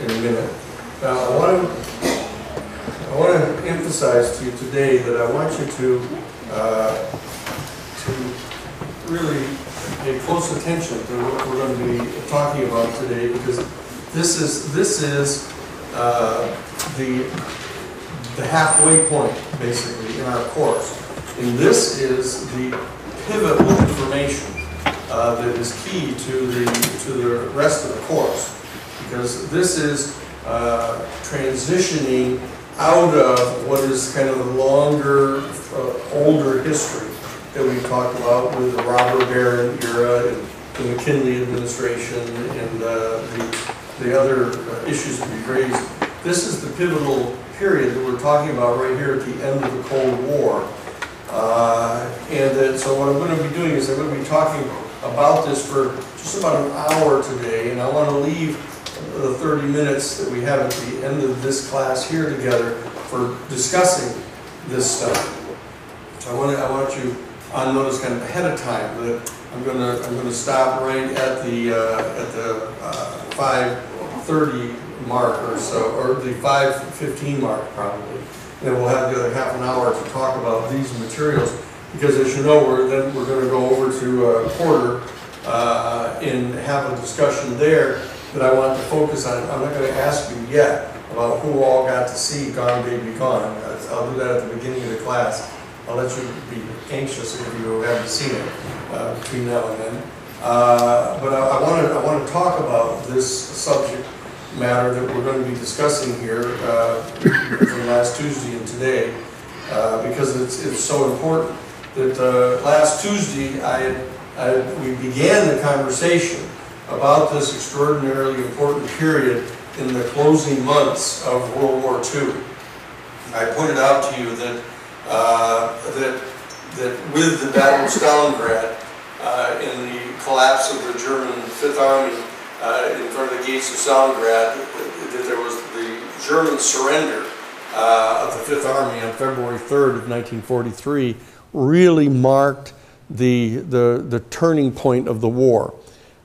in a minute. Now, I want to, I want to emphasize to you today that I want you to, uh, to really pay close attention to what we're going to be talking about today, because this is, this is uh, the, the halfway point, basically, in our course. And this is the pivotal information uh, that is key to the, to the rest of the course. Because this is uh, transitioning out of what is kind of the longer, uh, older history that we talked about with the robber baron era and the McKinley administration and uh, the, the other uh, issues that we've raised. This is the pivotal period that we're talking about right here at the end of the Cold War. Uh, and that, so what I'm going to be doing is I'm going to be talking about this for just about an hour today, and I want to leave the 30 minutes that we have at the end of this class here together for discussing this stuff. So I want to, I want you on notice kind of ahead of time that I'm going to I'm going to stop right at the uh, at the uh, 5:30 mark or so, or the 5:15 mark probably. And we'll have the other half an hour to talk about these materials because as you know, we're then we're going to go over to uh, Porter uh, and have a discussion there that I want to focus on. I'm not going to ask you yet about who all got to see Gone Baby Gone. I'll do that at the beginning of the class. I'll let you be anxious if you haven't seen it uh, between now and then. Uh, but I, I want to I want to talk about this subject matter that we're going to be discussing here uh, from last Tuesday and today uh, because it's it's so important. That uh, last Tuesday I, I we began the conversation about this extraordinarily important period in the closing months of World War II. I pointed out to you that uh, that, that with the Battle of Stalingrad uh, and the collapse of the German Fifth Army uh, in front of the gates of Stalingrad, that there was the German surrender uh, of the Fifth Army on February 3rd of 1943 really marked the, the, the turning point of the war.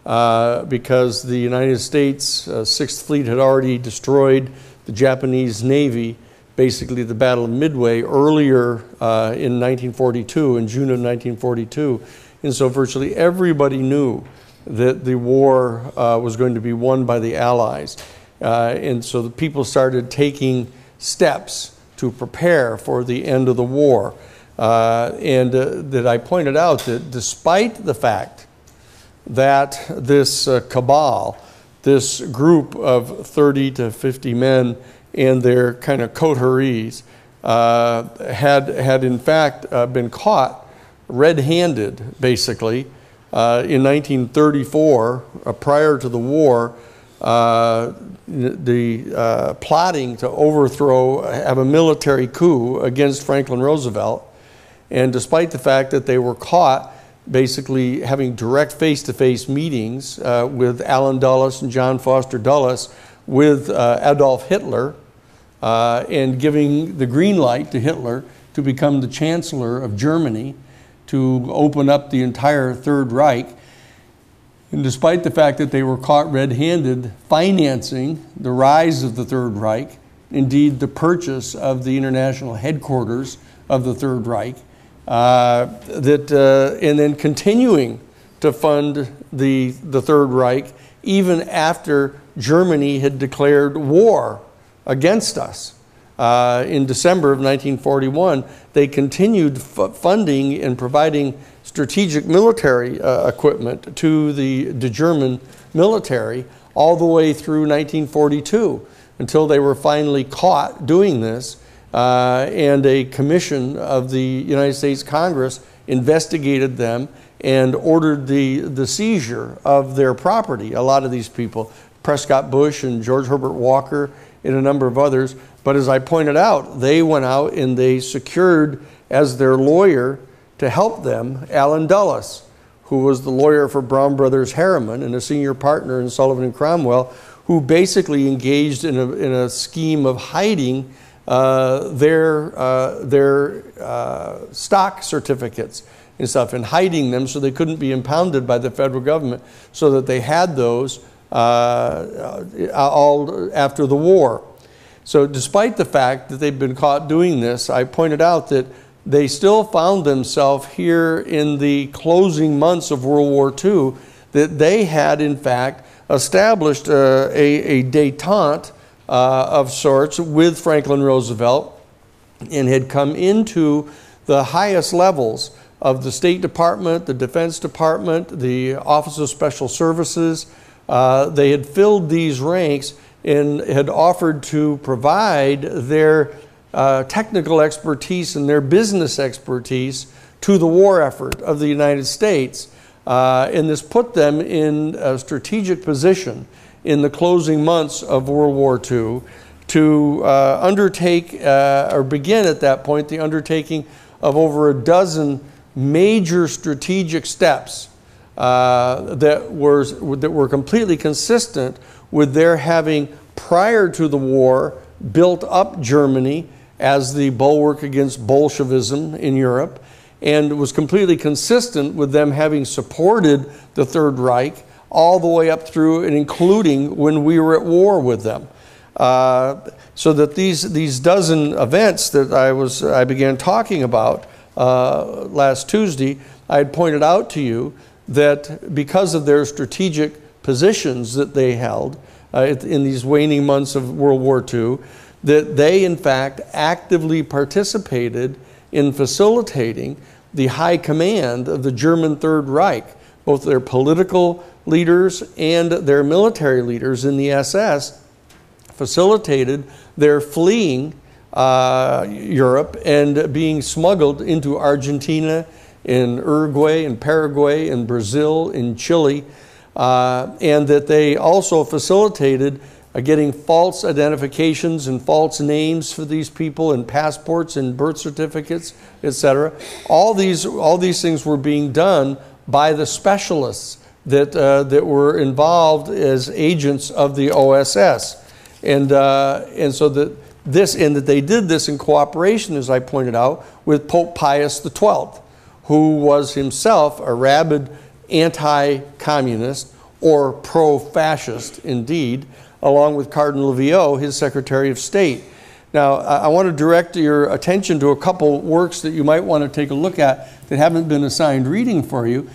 Uh, because the United States uh, Sixth Fleet had already destroyed the Japanese Navy, basically the Battle of Midway, earlier uh, in 1942, in June of 1942. And so virtually everybody knew that the war uh, was going to be won by the Allies. Uh, and so the people started taking steps to prepare for the end of the war. and that I pointed out that despite the fact that this uh, cabal, this group of 30 to 50 men and their kind of coteries, uh, had, had in fact uh, been caught red handed, basically. Uh, in 1934, uh, prior to the war, uh, the plotting to overthrow, have a military coup against Franklin Roosevelt. And despite the fact that they were caught, basically having direct face to face meetings uh, with Allen Dulles and John Foster Dulles with uh, Adolf Hitler uh, and giving the green light to Hitler to become the Chancellor of Germany to open up the entire Third Reich. And despite the fact that they were caught red handed financing the rise of the Third Reich, indeed the purchase of the international headquarters of the Third Reich, that, uh, and then continuing to fund the, the Third Reich even after Germany had declared war against us. Uh, in December of 1941, they continued funding and providing strategic military uh, equipment to the, the German military all the way through 1942 until they were finally caught doing this uh, and a commission of the United States Congress investigated them and ordered the, the seizure of their property. A lot of these people, Prescott Bush and George Herbert Walker, and a number of others. But as I pointed out, they went out and they secured as their lawyer to help them Allen Dulles, who was the lawyer for Brown Brothers Harriman and a senior partner in Sullivan and Cromwell, who basically engaged in a, in a scheme of hiding uh, their, uh, their uh, stock certificates and stuff and hiding them so they couldn't be impounded by the federal government so that they had those uh, all after the war. So, despite the fact that they've been caught doing this, I pointed out that they still found themselves here in the closing months of World War II, that they had, in fact, established uh, a, a detente uh, of sorts with Franklin Roosevelt and had come into the highest levels of the State Department, the Defense Department, the Office of Special Services. Uh, they had filled these ranks and had offered to provide their uh, technical expertise and their business expertise to the war effort of the United States. Uh, and this put them in a strategic position in the closing months of World War II to uh, undertake uh, or begin at that point the undertaking of over a dozen major strategic steps uh, that, were, that were completely consistent with their having, prior to the war, built up Germany as the bulwark against Bolshevism in Europe, and was completely consistent with them having supported the Third Reich all the way up through and including when we were at war with them. Uh, so that these, these dozen events that I, was, I began talking about uh, last Tuesday, I had pointed out to you that because of their strategic positions that they held uh, in these waning months of World War II, that they in fact actively participated in facilitating the high command of the German Third Reich, both their political leaders and their military leaders in the SS facilitated their fleeing uh, Europe and being smuggled into Argentina, in Uruguay, in Paraguay, in Brazil, in Chile, uh, and that they also facilitated uh, getting false identifications and false names for these people and passports and birth certificates, etc. All these, all these things were being done by the specialists that, uh, that were involved as agents of the OSS. And, uh, and so that this, and that they did this in cooperation, as I pointed out, with Pope Pius XII, who was himself a rabid anti communist or pro fascist indeed, along with Cardinal Viot, his Secretary of State. Now, I want to direct your attention to a couple works that you might want to take a look at that haven't been assigned reading for you,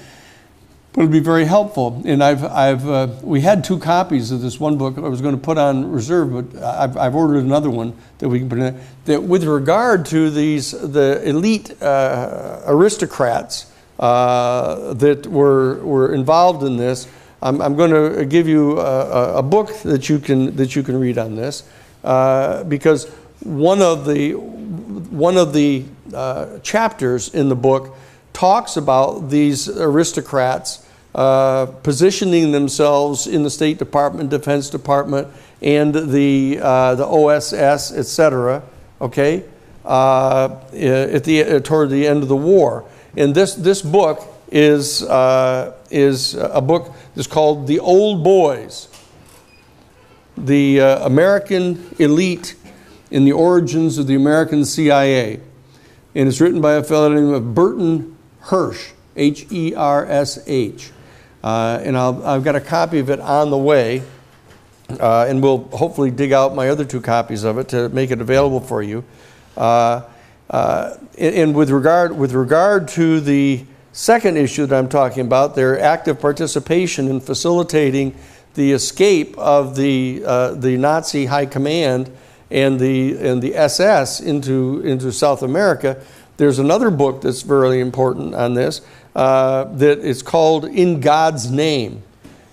but it'll be very helpful. And I've, I've, uh, we had two copies of this one book I was going to put on reserve, but I've, I've ordered another one that we can put in. That with regard to these, the elite uh, aristocrats uh, that were, were involved in this, I'm, I'm going to give you a, a, book that you can that you can read on this, uh, because one of the one of the uh, chapters in the book talks about these aristocrats uh, positioning themselves in the State Department, Defense Department, and the uh, the OSS, etc. Okay, uh, at the toward the end of the war, and this this book is uh, is a book that's called The Old Boys, the uh, American elite in the origins of the American CIA, and it's written by a fellow named Burton Hersh, H E R S H, uh, and i have got a copy of it on the way. Uh, and we'll hopefully dig out my other two copies of it to make it available for you. Uh, uh, and, and with regard with regard to the Second issue that I'm talking about, their active participation in facilitating the escape of the, uh, the Nazi high command and the, and the SS into, into South America. There's another book that's very important on this uh, that is called In God's Name.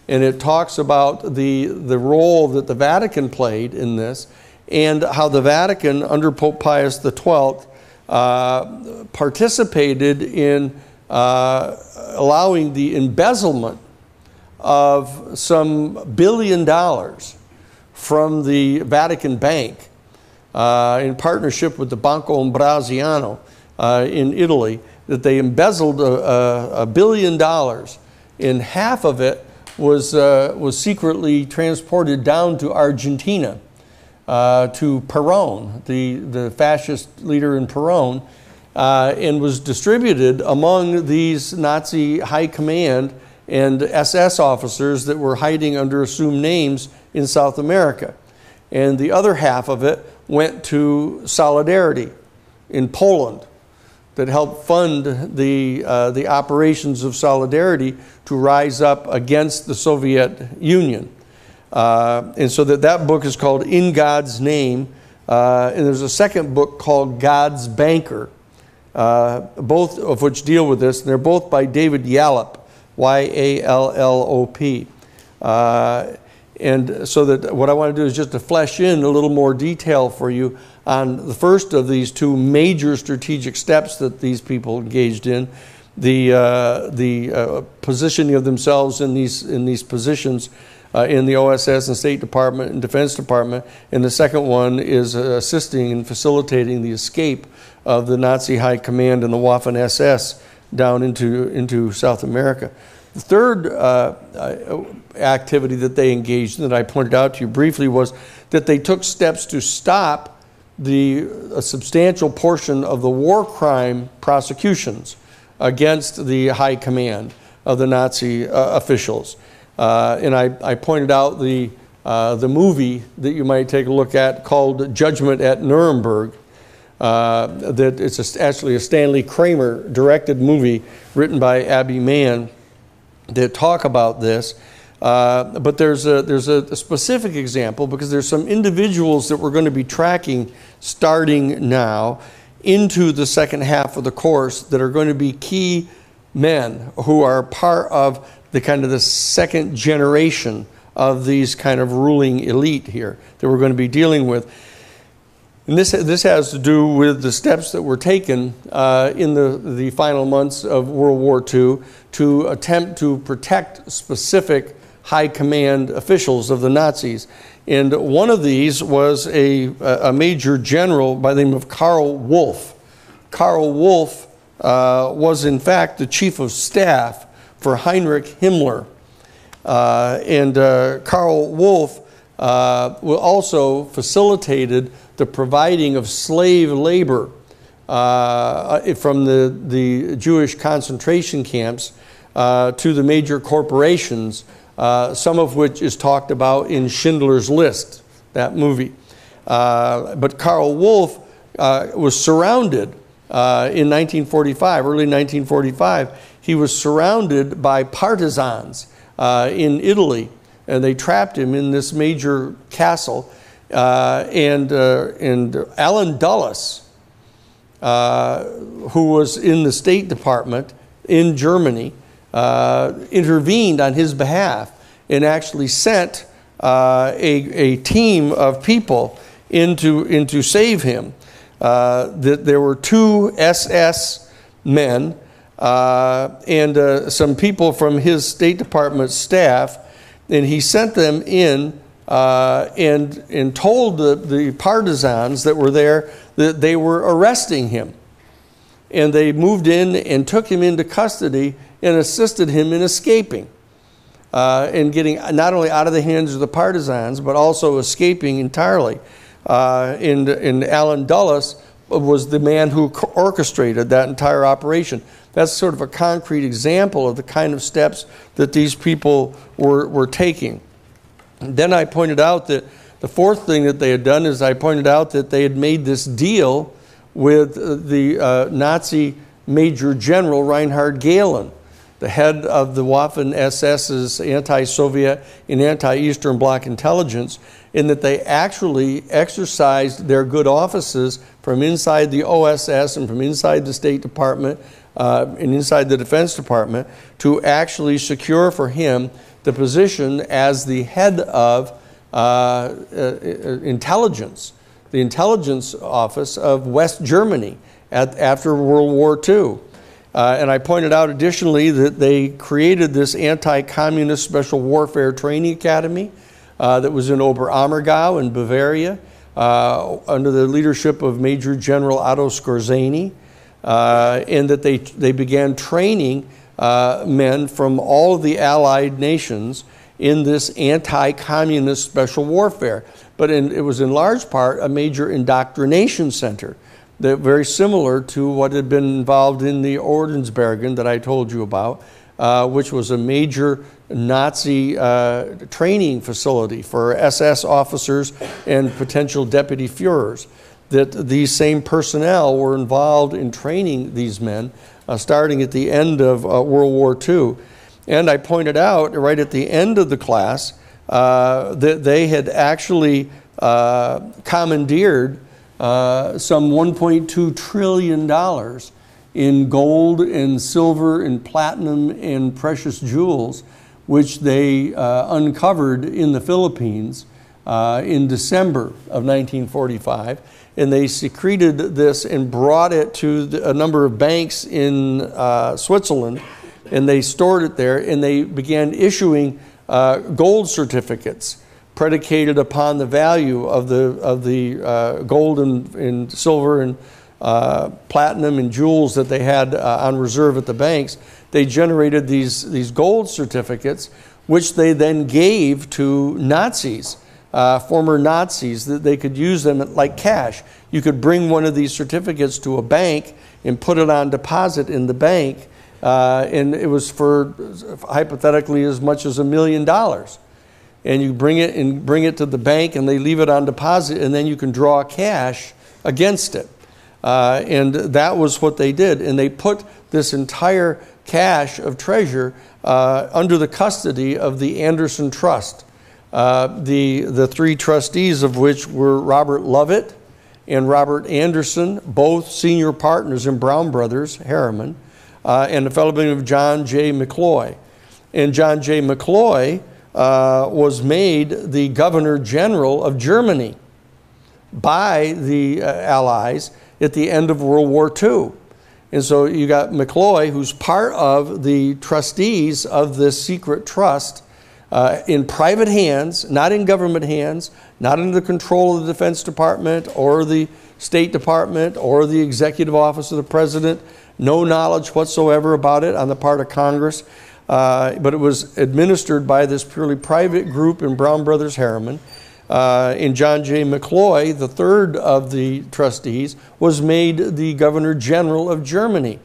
And it talks about the, the role that the Vatican played in this and how the Vatican, under Pope Pius XII, uh, participated in uh, allowing the embezzlement of some billion dollars from the Vatican Bank uh, in partnership with the Banco Ambrosiano uh, in Italy, that they embezzled a, a, a, billion dollars, and half of it was, uh, was secretly transported down to Argentina. Uh, to Peron, the, the fascist leader in Peron, uh, and was distributed among these Nazi high command and SS officers that were hiding under assumed names in South America. And the other half of it went to Solidarity in Poland that helped fund the, uh, the operations of Solidarity to rise up against the Soviet Union. Uh, and so that, that book is called In God's Name. Uh, and there's a second book called God's Banker, uh, both of which deal with this. And they're both by David Yallop, Y A L L O P. Uh, and so that what I want to do is just to flesh in a little more detail for you on the first of these two major strategic steps that these people engaged in, the, uh, the uh, positioning of themselves in these, in these positions uh, in the OSS and State Department and Defense Department. And the second one is uh, assisting and facilitating the escape of the Nazi High Command and the Waffen SS down into, into South America. The third uh, uh, activity that they engaged in that I pointed out to you briefly was that they took steps to stop the a substantial portion of the war crime prosecutions against the high command of the Nazi uh, officials. Uh, and I, I, pointed out the, uh, the movie that you might take a look at called Judgment at Nuremberg. Uh, that it's a, actually a Stanley Kramer directed movie written by Abby Mann that talk about this. Uh, but there's a, there's a, specific example because there's some individuals that we're going to be tracking starting now into the second half of the course that are going to be key men who are part of the kind of the second generation of these kind of ruling elite here that we're going to be dealing with. And this, this has to do with the steps that were taken uh, in the, the final months of World War II to attempt to protect specific high command officials of the Nazis. And one of these was a, a major general by the name of Karl Wolff. Karl Wolff uh, was, in fact, the chief of staff for Heinrich Himmler. Uh, and uh, Karl Wolff uh, also facilitated the providing of slave labor uh, from the, the Jewish concentration camps uh, to the major corporations, uh, some of which is talked about in Schindler's List, that movie. Uh, but Karl Wolff uh, was surrounded uh, in 1945, early 1945, he was surrounded by partisans in Italy, and they trapped him in this major castle uh, and, uh, and Allen Dulles, uh, who was in the State Department in Germany, uh, intervened on his behalf and actually sent uh, a, a team of people in to, in to save him. Uh, that there were two SS men and some people from his State Department staff, and he sent them in uh, and, and told the, the partisans that were there that they were arresting him. And they moved in and took him into custody and assisted him in escaping. Uh, and getting not only out of the hands of the partisans, but also escaping entirely. Uh, and, and Allen Dulles was the man who orchestrated that entire operation. That's sort of a concrete example of the kind of steps that these people were, were taking. Then I pointed out that the fourth thing that they had done is I pointed out that they had made this deal with the uh, Nazi Major General Reinhard Gehlen, the head of the Waffen SS's anti Soviet and anti Eastern Bloc intelligence, in that they actually exercised their good offices from inside the OSS and from inside the State Department uh, and inside the Defense Department to actually secure for him the position as the head of uh, uh, intelligence, the intelligence office of West Germany at, after World War II. Uh, and I pointed out additionally that they created this anti communist special warfare training academy uh, that was in Oberammergau in Bavaria uh, under the leadership of Major General Otto Skorzeny, uh, and that they, they began training uh, men from all of the allied nations in this anti communist special warfare. But in, it was in large part a major indoctrination center, that very similar to what had been involved in the Ordensbergen that I told you about. uh, which was a major Nazi uh, training facility for SS officers and potential deputy Fuhrers. That these same personnel were involved in training these men uh, starting at the end of uh, World War II. And I pointed out right at the end of the class uh, that they had actually uh, commandeered uh, some $1.2 trillion in gold and silver and platinum and precious jewels which they uh, uncovered in the Philippines uh, in December of 1945. And they secreted this and brought it to the, a number of banks in uh, Switzerland, and they stored it there, and they began issuing uh, gold certificates predicated upon the value of the, of the uh, gold and, and, silver and uh, platinum and jewels that they had on reserve at the banks they generated these, these gold certificates, which they then gave to Nazis, uh, former Nazis, that they could use them like cash. You could bring one of these certificates to a bank and put it on deposit in the bank, uh, and it was for hypothetically as much as a million dollars. And you bring it and bring it to the bank, and they leave it on deposit, and then you can draw cash against it. Uh, and that was what they did. And they put this entire cache of treasure uh, under the custody of the Anderson Trust. Uh, the, the three trustees of which were Robert Lovett and Robert Anderson, both senior partners in Brown Brothers, Harriman, uh, and a fellow by the name of John J. McCloy. And John J. McCloy uh, was made the Governor General of Germany by the uh, Allies at the end of World War II. And so you got McCloy, who's part of the trustees of this secret trust, uh, in private hands, not in government hands, not under the control of the Defense Department or the State Department or the Executive Office of the President. No knowledge whatsoever about it on the part of Congress. Uh, but it was administered by this purely private group in Brown Brothers Harriman uh, and John J. McCloy, the third of the trustees, was made the Governor General of Germany.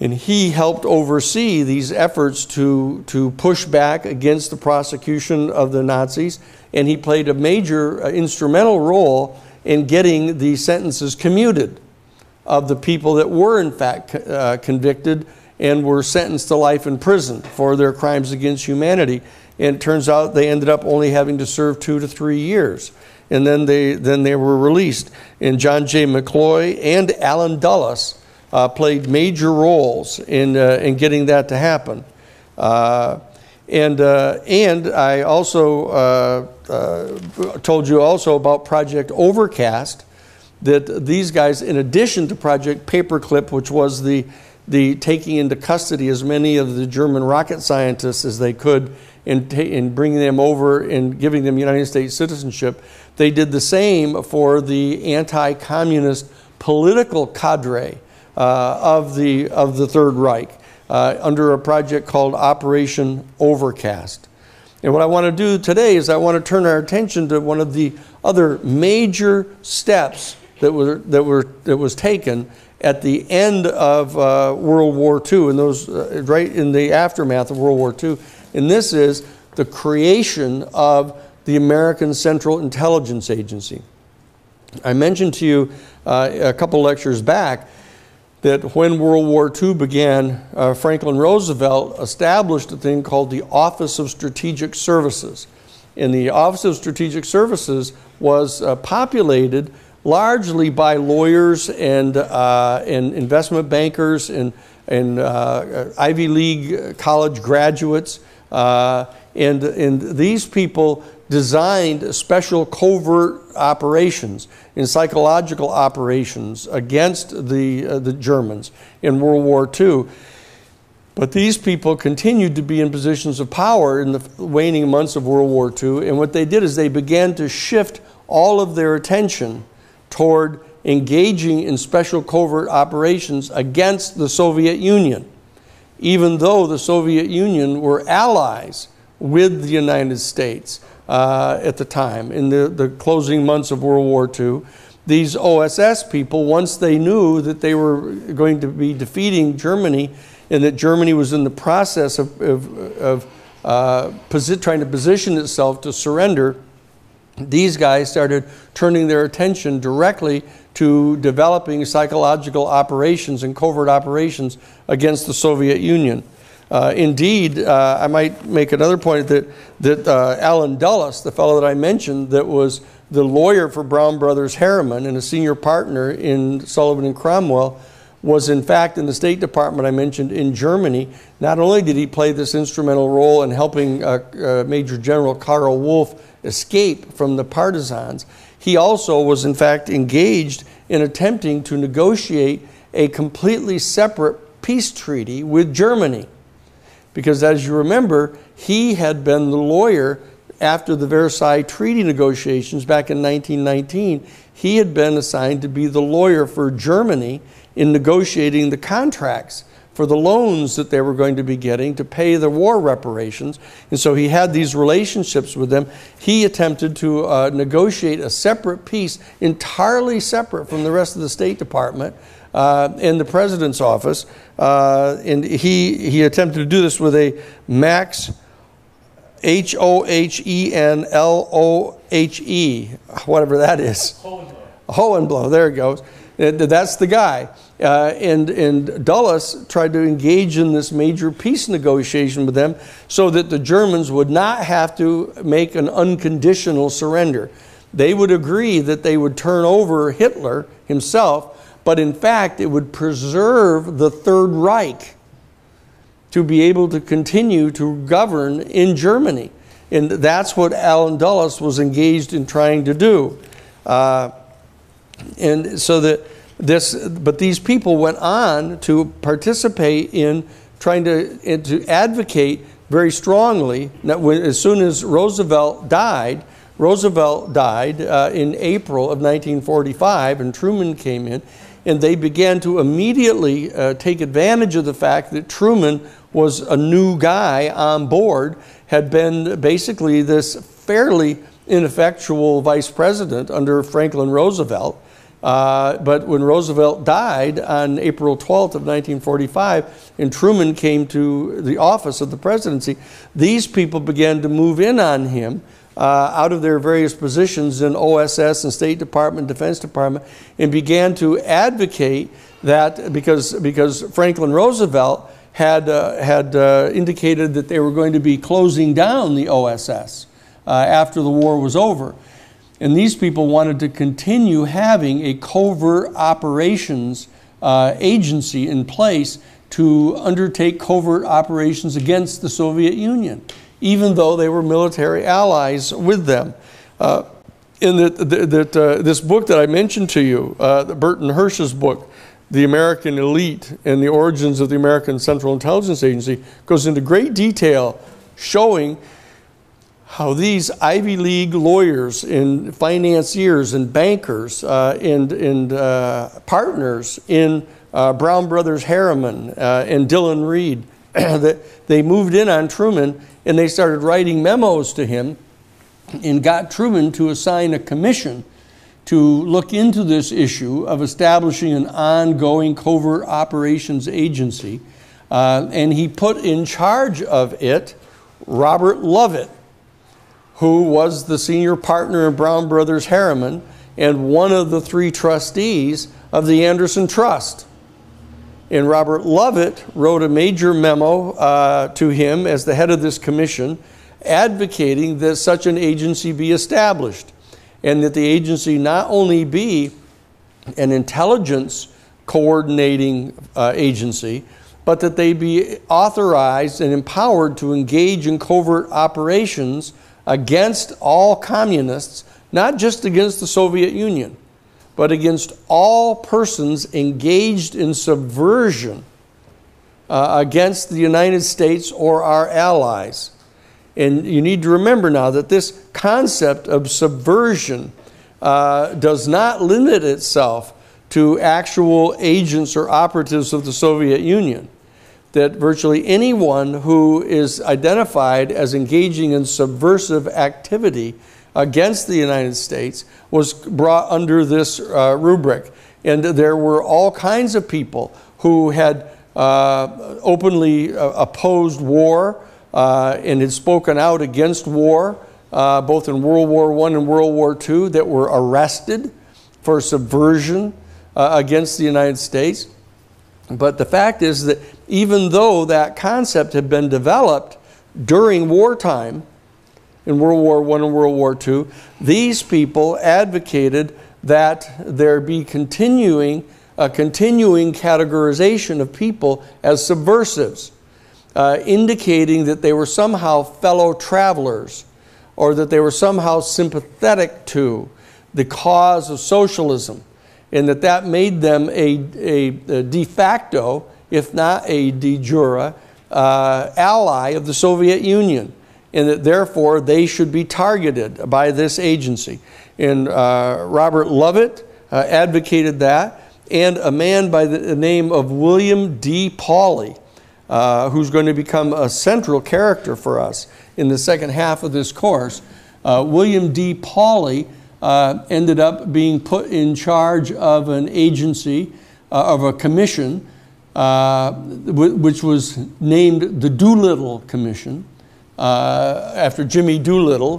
And he helped oversee these efforts to, to push back against the prosecution of the Nazis, and he played a major uh, instrumental role in getting the sentences commuted of the people that were, in fact, uh, convicted and were sentenced to life in prison for their crimes against humanity. And it turns out they ended up only having to serve two to three years. And then they, then they were released. And John J. McCloy and Allen Dulles uh, played major roles in, uh, in getting that to happen. Uh, and, uh, and I also uh, uh, told you also about Project Overcast, that these guys, in addition to Project Paperclip, which was the, the taking into custody as many of the German rocket scientists as they could in, in bringing them over and giving them United States citizenship. They did the same for the anti communist political cadre uh, of, the, of the Third Reich uh, under a project called Operation Overcast. And what I want to do today is I want to turn our attention to one of the other major steps that, were, that, were, that was taken at the end of uh, World War II, and those uh, right in the aftermath of World War II, and this is the creation of the American Central Intelligence Agency. I mentioned to you uh, a couple lectures back that when World War II began, uh, Franklin Roosevelt established a thing called the Office of Strategic Services. And the Office of Strategic Services was uh, populated largely by lawyers and, uh, and investment bankers and, and uh, Ivy League college graduates uh, and, and these people designed special covert operations and psychological operations against the, uh, the Germans in World War II. But these people continued to be in positions of power in the waning months of World War II. And what they did is they began to shift all of their attention toward engaging in special covert operations against the Soviet Union even though the Soviet Union were allies with the United States uh, at the time, in the, the closing months of World War II. These OSS people, once they knew that they were going to be defeating Germany and that Germany was in the process of, of, of uh, trying to position itself to surrender, these guys started turning their attention directly to developing psychological operations and covert operations against the Soviet Union. Uh, indeed, uh, I might make another point that, that uh, Allen Dulles, the fellow that I mentioned, that was the lawyer for Brown Brothers Harriman and a senior partner in Sullivan and Cromwell, was in fact in the State Department I mentioned in Germany. Not only did he play this instrumental role in helping uh, uh, Major General Karl Wolff escape from the partisans, he also was in fact engaged in attempting to negotiate a completely separate peace treaty with Germany. Because as you remember, he had been the lawyer after the Versailles Treaty negotiations back in 1919. He had been assigned to be the lawyer for Germany in negotiating the contracts for the loans that they were going to be getting to pay the war reparations. And so he had these relationships with them. He attempted to uh, negotiate a separate peace, entirely separate from the rest of the State Department. Uh, in the president's office, uh, and he he attempted to do this with a Max H O H E N L O H E, whatever that is. Hohenlohe. Hohenlohe, there it goes. That's the guy. Uh, and, and Dulles tried to engage in this major peace negotiation with them so that the Germans would not have to make an unconditional surrender. They would agree that they would turn over Hitler himself, but in fact, it would preserve the Third Reich to be able to continue to govern in Germany. And that's what Allen Dulles was engaged in trying to do. Uh, and so that this, but these people went on to participate in trying to, to advocate very strongly. That as soon as Roosevelt died, Roosevelt died uh, in April of 1945, and Truman came in, and they began to immediately uh, take advantage of the fact that Truman was a new guy on board, had been basically this fairly ineffectual vice president under Franklin Roosevelt uh, but when Roosevelt died on April 12th of 1945 and Truman came to the office of the presidency, these people began to move in on him uh, out of their various positions in OSS and State Department, Defense Department, and began to advocate that because, because Franklin Roosevelt had, uh, had uh, indicated that they were going to be closing down the OSS uh, after the war was over. And these people wanted to continue having a covert operations uh, agency in place to undertake covert operations against the Soviet Union, even though they were military allies with them. Uh, in the, that, uh, this book that I mentioned to you, uh, Burton Hersh's book, The American Elite and the Origins of the American Central Intelligence Agency, goes into great detail showing how these Ivy League lawyers and financiers and bankers uh, and, and uh, partners in uh, Brown Brothers Harriman uh, and Dillon Read, that they moved in on Truman and they started writing memos to him and got Truman to assign a commission to look into this issue of establishing an ongoing covert operations agency. Uh, and he put in charge of it Robert Lovett who was the senior partner in Brown Brothers Harriman and one of the three trustees of the Anderson Trust. And Robert Lovett wrote a major memo uh, to him as the head of this commission advocating that such an agency be established and that the agency not only be an intelligence coordinating uh, agency, but that they be authorized and empowered to engage in covert operations against all communists, not just against the Soviet Union, but against all persons engaged in subversion uh, against the United States or our allies. And you need to remember now that this concept of subversion uh, does not limit itself to actual agents or operatives of the Soviet Union that virtually anyone who is identified as engaging in subversive activity against the United States was brought under this uh, rubric. And there were all kinds of people who had uh, openly uh, opposed war uh, and had spoken out against war, uh, both in World War I and World War II, that were arrested for subversion uh, against the United States. But the fact is that even though that concept had been developed during wartime, in World War I and World War II, these people advocated that there be continuing a continuing categorization of people as subversives, uh, indicating that they were somehow fellow travelers or that they were somehow sympathetic to the cause of socialism, and that that made them a, a, a de facto, if not a de jure, uh, ally of the Soviet Union, and that therefore they should be targeted by this agency. And uh, Robert Lovett uh, advocated that, and a man by the name of William D. Pawley, uh, who's going to become a central character for us in the second half of this course. Uh, William D. Pawley uh, ended up being put in charge of an agency, uh, of a commission, uh, which was named the Doolittle Commission, uh, after Jimmy Doolittle,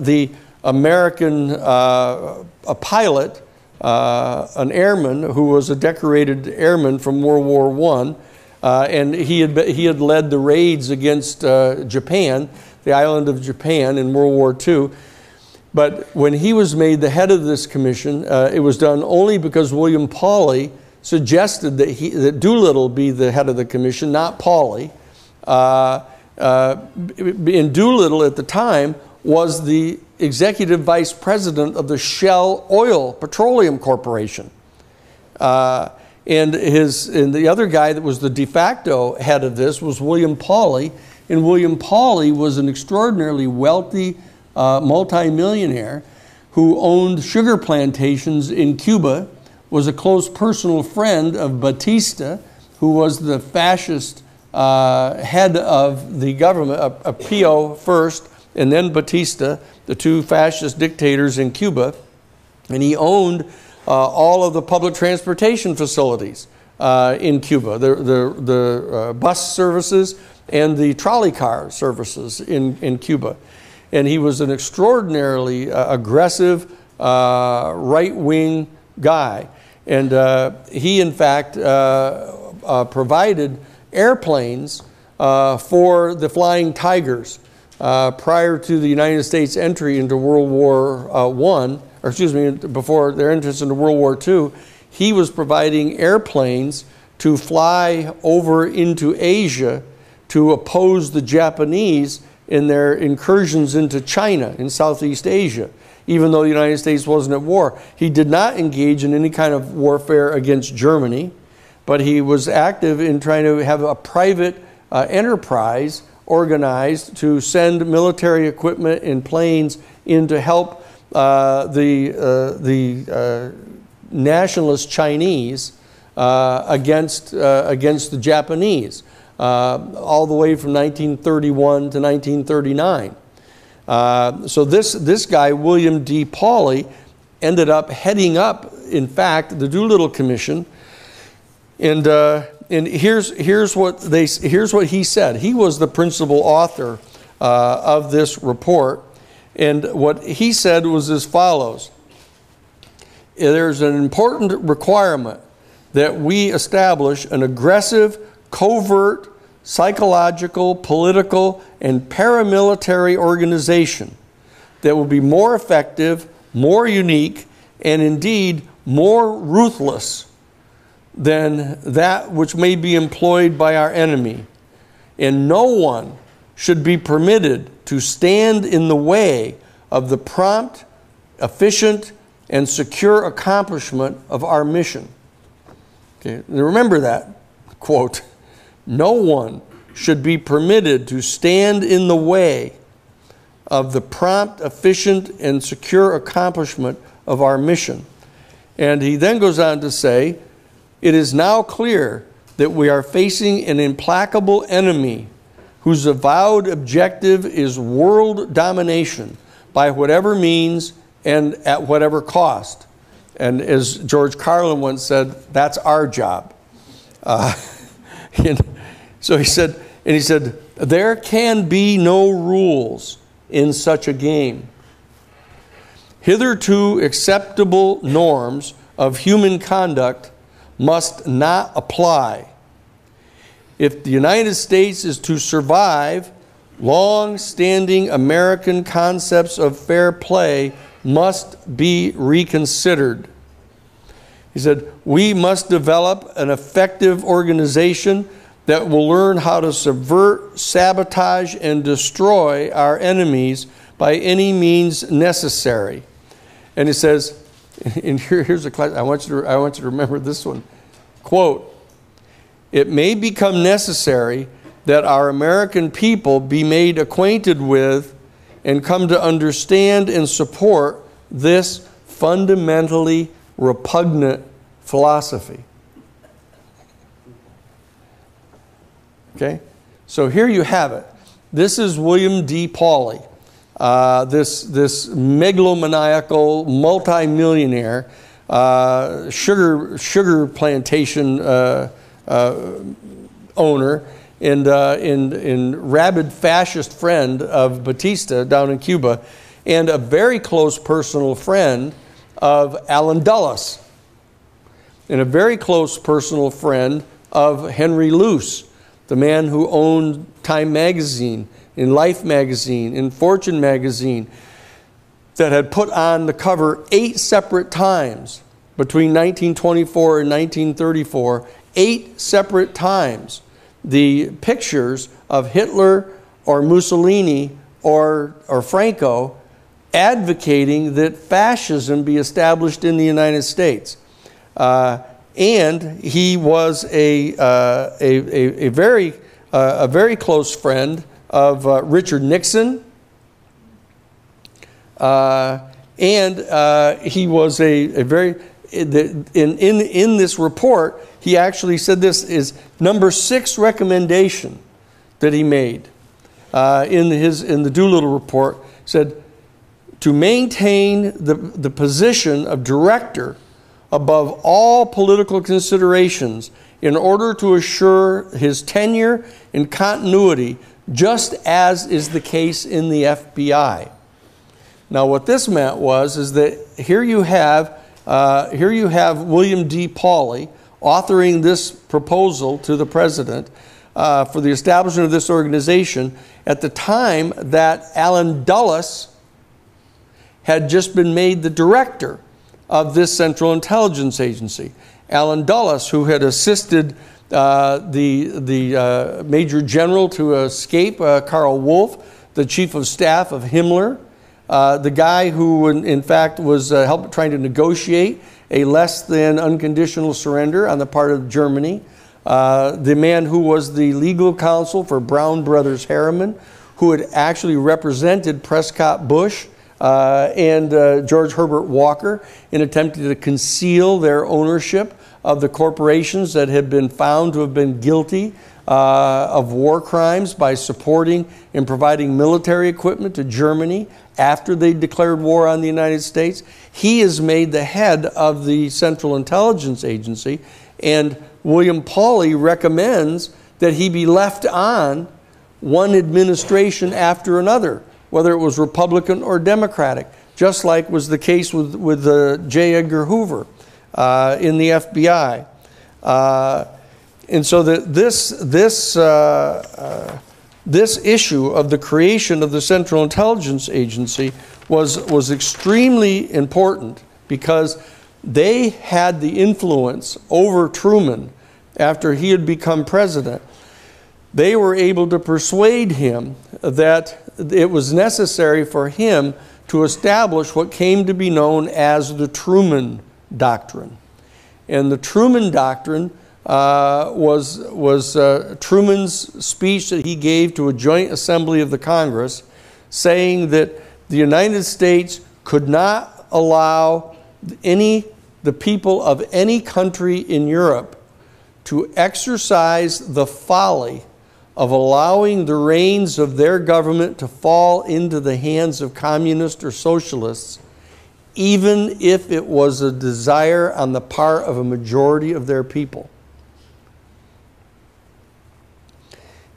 the American a pilot uh, an airman who was a decorated airman from World War I, uh, and he had, he had led the raids against uh, Japan, the island of Japan in World War II. But when he was made the head of this commission, uh, it was done only because William Pawley suggested that, he, that Doolittle be the head of the commission, not Pawley. Uh, uh, and Doolittle at the time was the executive vice president of the Shell Oil Petroleum Corporation. Uh, and, his, and the other guy that was the de facto head of this was William Pawley. And William Pawley was an extraordinarily wealthy uh, multimillionaire who owned sugar plantations in Cuba, was a close personal friend of Batista, who was the fascist uh, head of the government, a, a Pio first, and then Batista, the two fascist dictators in Cuba, and he owned uh, all of the public transportation facilities uh, in Cuba, the, the, the uh, bus services and the trolley car services in, in Cuba. And he was an extraordinarily uh, aggressive, uh, right wing guy. And uh, he, in fact, provided airplanes for the Flying Tigers uh, prior to the United States entry into World War uh, I, or excuse me, before their entrance into World War II, he was providing airplanes to fly over into Asia to oppose the Japanese in their incursions into China in Southeast Asia, even though the United States wasn't at war. He did not engage in any kind of warfare against Germany, but he was active in trying to have a private uh, enterprise organized to send military equipment and planes in to help uh, the, uh, the uh, nationalist Chinese uh, against, uh, against the Japanese, Uh, all the way from 1931 to 1939. Uh, so this, this guy, William D. Pawley, ended up heading up, in fact, the Doolittle Commission. And uh, and here's, here's, what they, here's what he said. He was the principal author uh, of this report. And what he said was as follows There's an important requirement that we establish an aggressive, covert, psychological, political, and paramilitary organization that will be more effective, more unique, and indeed more ruthless than that which may be employed by our enemy. And no one should be permitted to stand in the way of the prompt, efficient, and secure accomplishment of our mission. Okay, remember that quote. No one should be permitted to stand in the way of the prompt, efficient, and secure accomplishment of our mission. And he then goes on to say, it is now clear that we are facing an implacable enemy whose avowed objective is world domination by whatever means and at whatever cost. And as George Carlin once said, that's our job. Uh, And so he said, and he said, there can be no rules in such a game. Hitherto acceptable norms of human conduct must not apply. If the United States is to survive, long standing American concepts of fair play must be reconsidered. He said, We must develop an effective organization that will learn how to subvert, sabotage, and destroy our enemies by any means necessary. And he says, and here, here's a class, I want, you to, I want you to remember this one. Quote, it may become necessary that our American people be made acquainted with and come to understand and support this fundamentally repugnant philosophy. Okay? So here you have it. This is William D. Pawley, uh, this, this megalomaniacal multimillionaire, uh, sugar, sugar plantation uh, uh owner, and, uh, and, and rabid fascist friend of Batista down in Cuba, and a very close personal friend of Allen Dulles, and a very close personal friend of Henry Luce the man who owned Time magazine, in Life magazine, in Fortune magazine, that had put on the cover eight separate times between 1924 and 1934, eight separate times, the pictures of Hitler or Mussolini or, or Franco advocating that fascism be established in the United States. Uh, and he was a, uh, a, a, a, very, uh, a very close friend of uh, Richard Nixon. Uh, and uh, he was a, a very, in, in, in this report, he actually said this is number six recommendation that he made uh, in, his, in the Doolittle report, said to maintain the, the position of director above all political considerations in order to assure his tenure and continuity, just as is the case in the FBI. Now, what this meant was is that here you have uh, here you have William D. Pawley authoring this proposal to the president uh, for the establishment of this organization at the time that Allen Dulles had just been made the director of this Central Intelligence Agency. Allen Dulles, who had assisted uh, the, the uh, Major General to escape, uh, Karl Wolff, the Chief of Staff of Himmler, uh, the guy who, in, in fact, was uh, help, trying to negotiate a less than unconditional surrender on the part of Germany, uh, the man who was the legal counsel for Brown Brothers Harriman, who had actually represented Prescott Bush uh, and uh, George Herbert Walker in attempting to conceal their ownership of the corporations that had been found to have been guilty uh, of war crimes by supporting and providing military equipment to Germany after they declared war on the United States. He is made the head of the Central Intelligence Agency, and William Pawley recommends that he be left on one administration after another whether it was Republican or Democratic, just like was the case with, with uh, J. Edgar Hoover uh, in the FBI. Uh, and so the, this, this, uh, uh, this issue of the creation of the Central Intelligence Agency was, was extremely important because they had the influence over Truman after he had become president. They were able to persuade him that it was necessary for him to establish what came to be known as the Truman Doctrine. And the Truman Doctrine uh, was, was uh, Truman's speech that he gave to a joint assembly of the Congress saying that the United States could not allow any the people of any country in Europe to exercise the folly of allowing the reins of their government to fall into the hands of communists or socialists, even if it was a desire on the part of a majority of their people.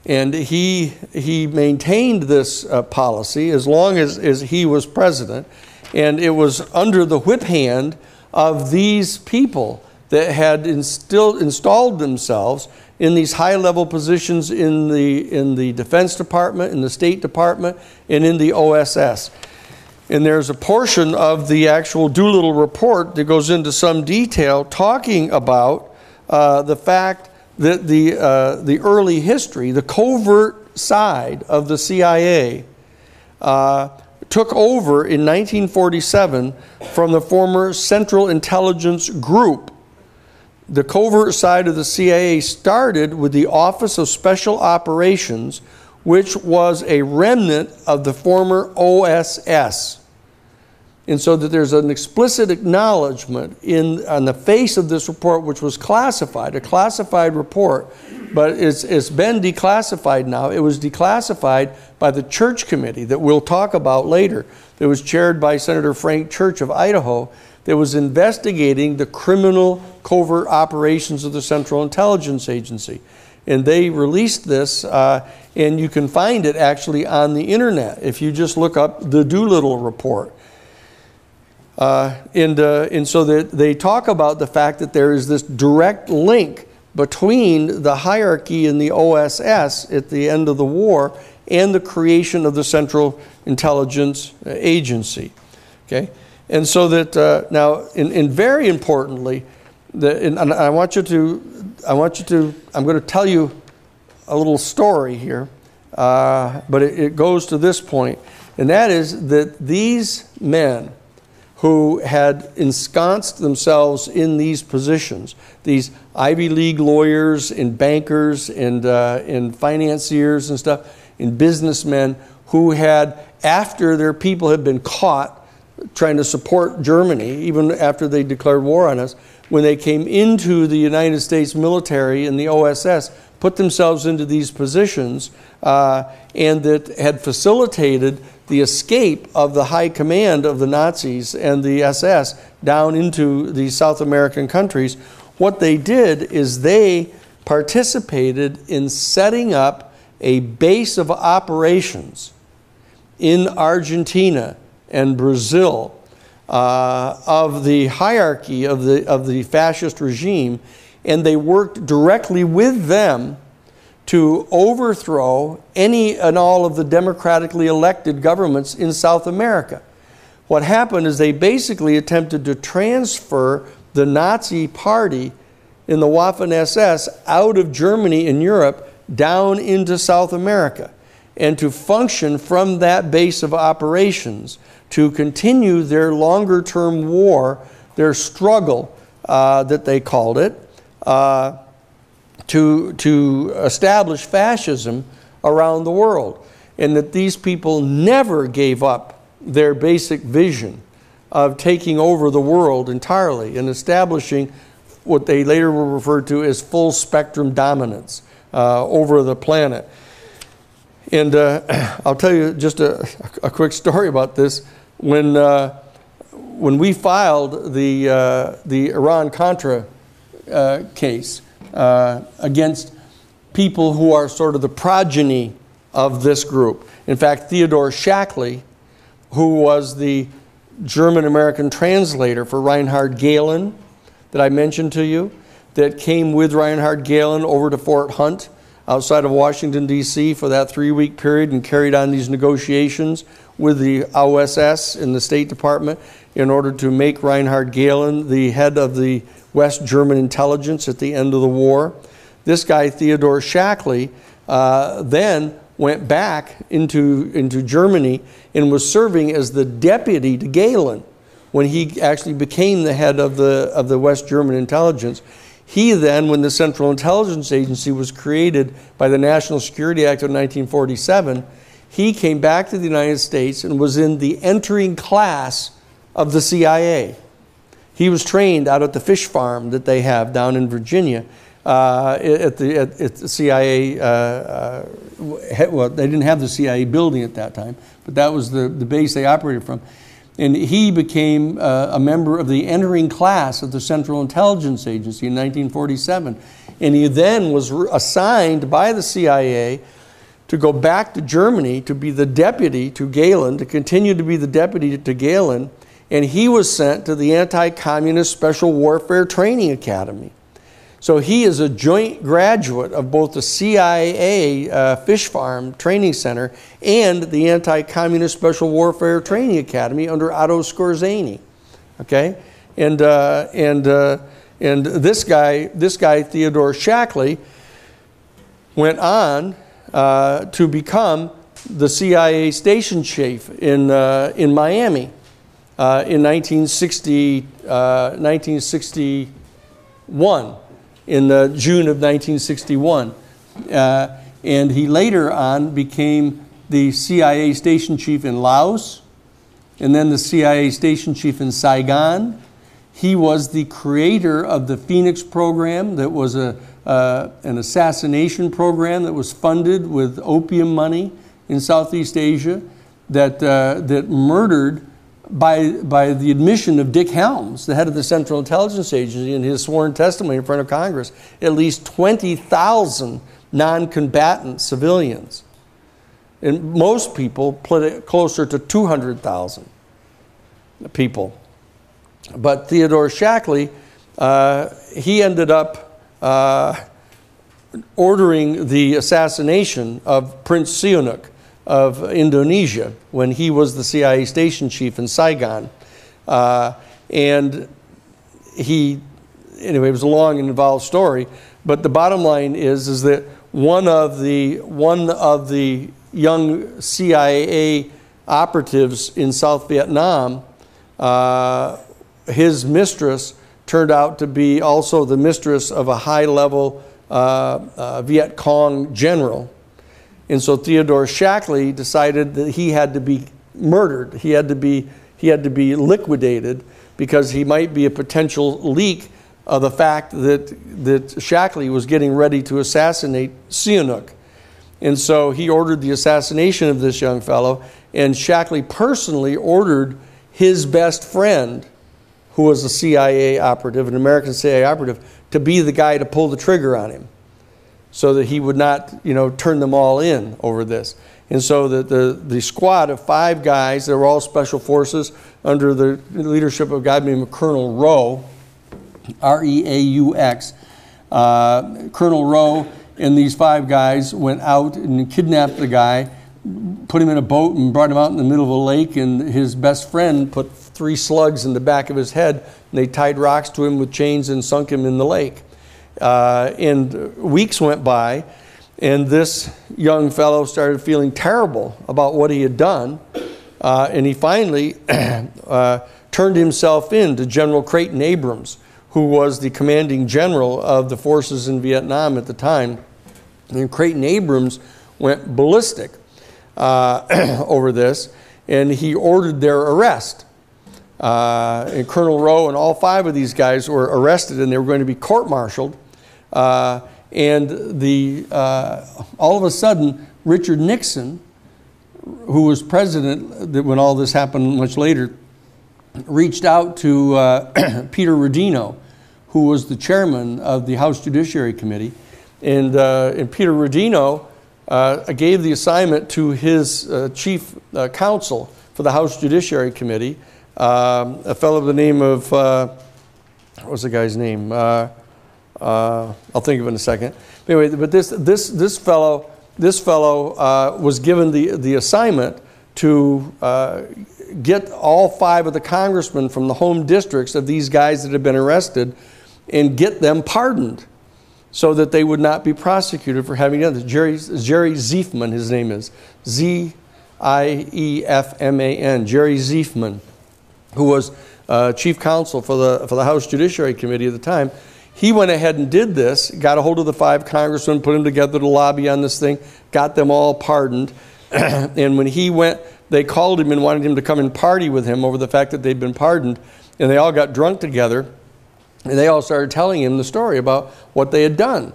And he, he maintained this uh, policy as long as, as he was president. And it was under the whip hand of these people that had instilled, installed themselves in these high level positions in the, in the Defense Department, in the State Department, and in the OSS. And there's a portion of the actual Doolittle report that goes into some detail talking about uh, the fact that the, uh, the early history, the covert side of the CIA, uh, took over in 1947 from the former Central Intelligence Group. The covert side of the CIA started with the Office of Special Operations, which was a remnant of the former OSS. And so that there's an explicit acknowledgement in, on the face of this report, which was classified, a classified report, but it's, it's been declassified now. It was declassified by the Church Committee that we'll talk about later, that was chaired by Senator Frank Church of Idaho, that was investigating the criminal covert operations of the Central Intelligence Agency. And they released this, uh, and you can find it actually on the internet if you just look up the Doolittle Report. Uh, and, uh, and so that they talk about the fact that there is this direct link between the hierarchy in the OSS at the end of the war and the creation of the Central Intelligence Agency. Okay? And so that uh, now, and, very importantly, the, and I want you to, I want you to, I'm going to tell you a little story here, uh, but it, it goes to this point, and that is that these men, who had ensconced themselves in these positions, these Ivy League lawyers and bankers and, uh, and financiers and stuff, and businessmen who had, after their people had been caught trying to support Germany, even after they declared war on us, when they came into the United States military and the OSS, put themselves into these positions uh, and that had facilitated the escape of the high command of the Nazis and the SS down into the South American countries, what they did is they participated in setting up a base of operations in Argentina and Brazil uh, of the hierarchy of the, of the fascist regime, and they worked directly with them to overthrow any and all of the democratically elected governments in South America. What happened is they basically attempted to transfer the Nazi party in the Waffen SS out of Germany and Europe down into South America and to function from that base of operations to continue their longer term war, their struggle uh, that they called it. Uh, to, to establish fascism around the world. And that these people never gave up their basic vision of taking over the world entirely and establishing what they later were referred to as full spectrum dominance uh, over the planet. And uh, I'll tell you just a, a, quick story about this. When, uh, when we filed the, uh, the Iran Contra uh, case, uh, against people who are sort of the progeny of this group. In fact, Theodore Shackley, who was the German American translator for Reinhard Gehlen that I mentioned to you, that came with Reinhard Gehlen over to Fort Hunt outside of Washington, D.C. for that three week period and carried on these negotiations with the OSS in the State Department in order to make Reinhard Gehlen the head of the West German intelligence at the end of the war. This guy, Theodore Shackley, uh, then went back into, into Germany and was serving as the deputy to Gehlen when he actually became the head of the, of the West German intelligence. He then, when the Central Intelligence Agency was created by the National Security Act of 1947, he came back to the United States and was in the entering class of the CIA. He was trained out at the fish farm that they have down in Virginia. Uh, at, the, at, at, the CIA, uh, uh, well, they didn't have the CIA building at that time, but that was the, the base they operated from. And he became uh, a member of the entering class of the Central Intelligence Agency in 1947. And he then was assigned by the CIA to go back to Germany to be the deputy to Gehlen, to continue to be the deputy to Gehlen, and he was sent to the Anti Communist Special Warfare Training Academy. So he is a joint graduate of both the CIA uh, Fish Farm Training Center and the Anti Communist Special Warfare Training Academy under Otto Skorzeny. Okay? And, uh, and, uh, and this guy, this guy, Theodore Shackley, went on uh, to become the CIA station chief in, uh, in Miami uh, in 1960, 1961, in the June of 1961. Uh, and he later on became the CIA station chief in Laos, and then the CIA station chief in Saigon. He was the creator of the Phoenix program, that was a, uh, an assassination program that was funded with opium money in Southeast Asia, that, uh, that murdered by, by the admission of Dick Helms, the head of the Central Intelligence Agency, in his sworn testimony in front of Congress, at least 20,000 non combatant civilians. And most people put it closer to 200,000 people. But Theodore Shackley, uh, he ended up ordering the assassination of Prince Sihanouk of Indonesia when he was the CIA station chief in Saigon. Uh, and he, anyway, it was a long and involved story, but the bottom line is, is that one of the, one of the young CIA operatives in South Vietnam, uh, his mistress turned out to be also the mistress of a high level uh, uh Viet Cong general and so Theodore Shackley decided that he had to be murdered. He had to be, he had to be liquidated because he might be a potential leak of the fact that, that Shackley was getting ready to assassinate Sihanouk. And so he ordered the assassination of this young fellow, and Shackley personally ordered his best friend, who was a CIA operative, an American CIA operative, to be the guy to pull the trigger on him so that he would not, you know, turn them all in over this. And so the, the, the squad of five guys, they were all special forces under the leadership of a guy named Colonel Rowe, R E A U X. Uh, Colonel Rowe and these five guys went out and kidnapped the guy, put him in a boat and brought him out in the middle of a lake. And his best friend put three slugs in the back of his head. And they tied rocks to him with chains and sunk him in the lake. Uh, and weeks went by, and this young fellow started feeling terrible about what he had done. Uh, and he finally uh, turned himself in to General Creighton Abrams, who was the commanding general of the forces in Vietnam at the time. And Creighton Abrams went ballistic uh, over this, and he ordered their arrest. Uh, and Colonel Rowe and all five of these guys were arrested, and they were going to be court martialed. Uh, and the, uh, all of a sudden, Richard Nixon, who was president when all this happened much later, reached out to uh, Peter Rodino, who was the chairman of the House Judiciary Committee. And, uh, and Peter Rodino uh, gave the assignment to his chief counsel for the House Judiciary Committee, um, a fellow by the name of, what was the guy's name? Uh, I'll think of it in a second. Anyway, but this, this, this fellow, this fellow uh, was given the, the assignment to uh, get all five of the congressmen from the home districts of these guys that had been arrested and get them pardoned so that they would not be prosecuted for having done this. Jerry, Jerry Ziefman, his name is Z I E F M A N, Jerry Ziefman, who was uh, chief counsel for the, for the House Judiciary Committee at the time he went ahead and did this, got a hold of the five congressmen, put them together to lobby on this thing, got them all pardoned. and when he went, they called him and wanted him to come and party with him over the fact that they'd been pardoned. And they all got drunk together. And they all started telling him the story about what they had done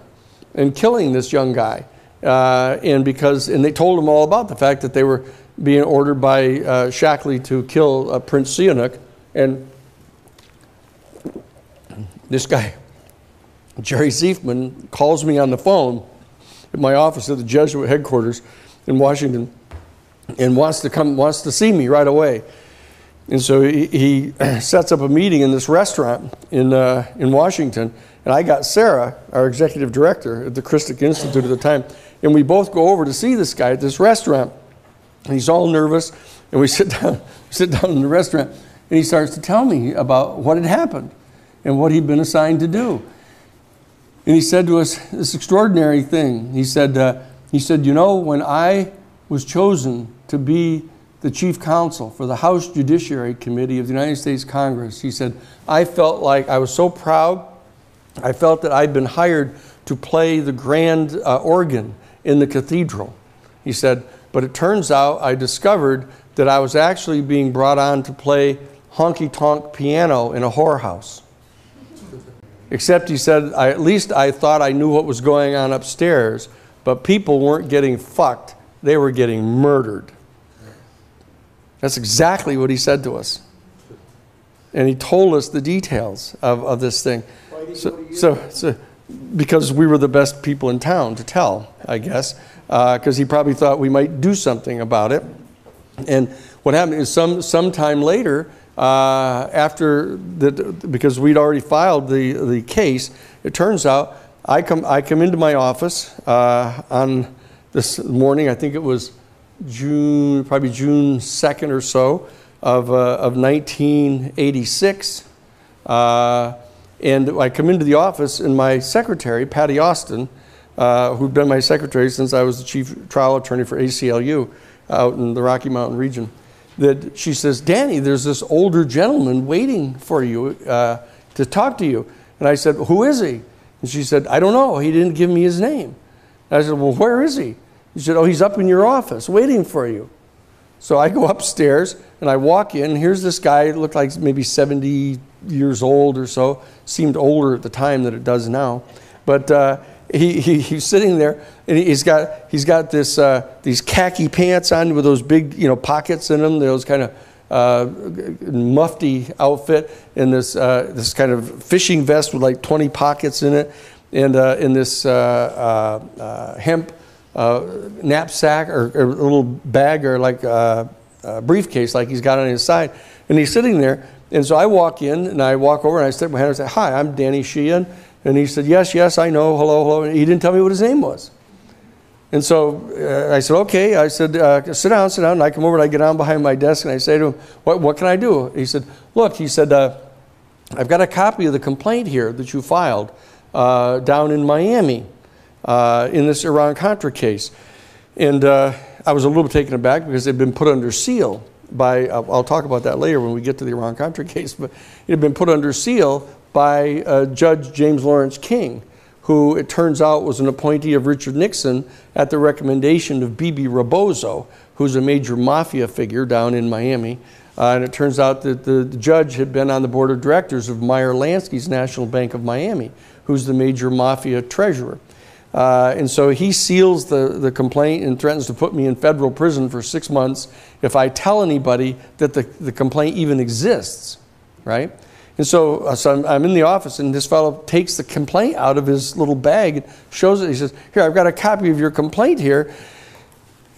and killing this young guy. Uh, and because, and they told him all about the fact that they were being ordered by uh, Shackley to kill uh, Prince Sihanouk. And this guy Jerry Ziefman calls me on the phone at my office at the Jesuit headquarters in Washington and wants to come, wants to see me right away. And so he, he sets up a meeting in this restaurant in, uh, in Washington. And I got Sarah, our executive director at the Christic Institute at the time, and we both go over to see this guy at this restaurant. And he's all nervous, and we sit down, sit down in the restaurant, and he starts to tell me about what had happened and what he'd been assigned to do. And he said to us this extraordinary thing. He said, uh, he said, you know, when I was chosen to be the chief counsel for the House Judiciary Committee of the United States Congress, he said, I felt like I was so proud. I felt that I'd been hired to play the grand uh, organ in the cathedral. He said, but it turns out I discovered that I was actually being brought on to play honky tonk piano in a whorehouse. Except he said, I, at least I thought I knew what was going on upstairs, but people weren't getting fucked, they were getting murdered. That's exactly what he said to us. And he told us the details of, of this thing. So, so, so, because we were the best people in town to tell, I guess, because uh, he probably thought we might do something about it. And what happened is some sometime later, uh, after the, because we'd already filed the, the case, it turns out I come, I come into my office uh, on this morning, I think it was June, probably June 2nd or so of, uh, of 1986. Uh, and I come into the office, and my secretary, Patty Austin, uh, who'd been my secretary since I was the chief trial attorney for ACLU out in the Rocky Mountain region, that she says, Danny, there's this older gentleman waiting for you uh, to talk to you. And I said, Who is he? And she said, I don't know. He didn't give me his name. And I said, Well, where is he? He said, Oh, he's up in your office waiting for you. So I go upstairs and I walk in. Here's this guy, looked like maybe 70 years old or so. Seemed older at the time than it does now. But uh, he, he, he's sitting there and he's got, he's got this, uh, these khaki pants on with those big you know, pockets in them, those kind of uh, mufti outfit, and this, uh, this kind of fishing vest with like 20 pockets in it, and uh, in this uh, uh, hemp knapsack or, or, a little bag or like a briefcase like he's got on his side. And he's sitting there. And so I walk in and I walk over and I stick my hand and say, Hi, I'm Danny Sheehan. And he said, Yes, yes, I know. Hello, hello. And he didn't tell me what his name was. And so uh, I said, Okay. I said, uh, Sit down, sit down. And I come over and I get down behind my desk and I say to him, What, what can I do? He said, Look, he said, uh, I've got a copy of the complaint here that you filed uh, down in Miami uh, in this Iran Contra case. And uh, I was a little bit taken aback because it had been put under seal by, I'll talk about that later when we get to the Iran Contra case, but it had been put under seal by uh, Judge James Lawrence King, who it turns out was an appointee of Richard Nixon at the recommendation of Bebe Rebozo, who's a major mafia figure down in Miami. Uh, and it turns out that the, the, judge had been on the board of directors of Meyer Lansky's National Bank of Miami, who's the major mafia treasurer. Uh, and so he seals the, the complaint and threatens to put me in federal prison for six months if I tell anybody that the, the complaint even exists, right? And so, uh, so I'm, I'm, in the office, and this fellow takes the complaint out of his little bag and shows it. He says, "Here, I've got a copy of your complaint here."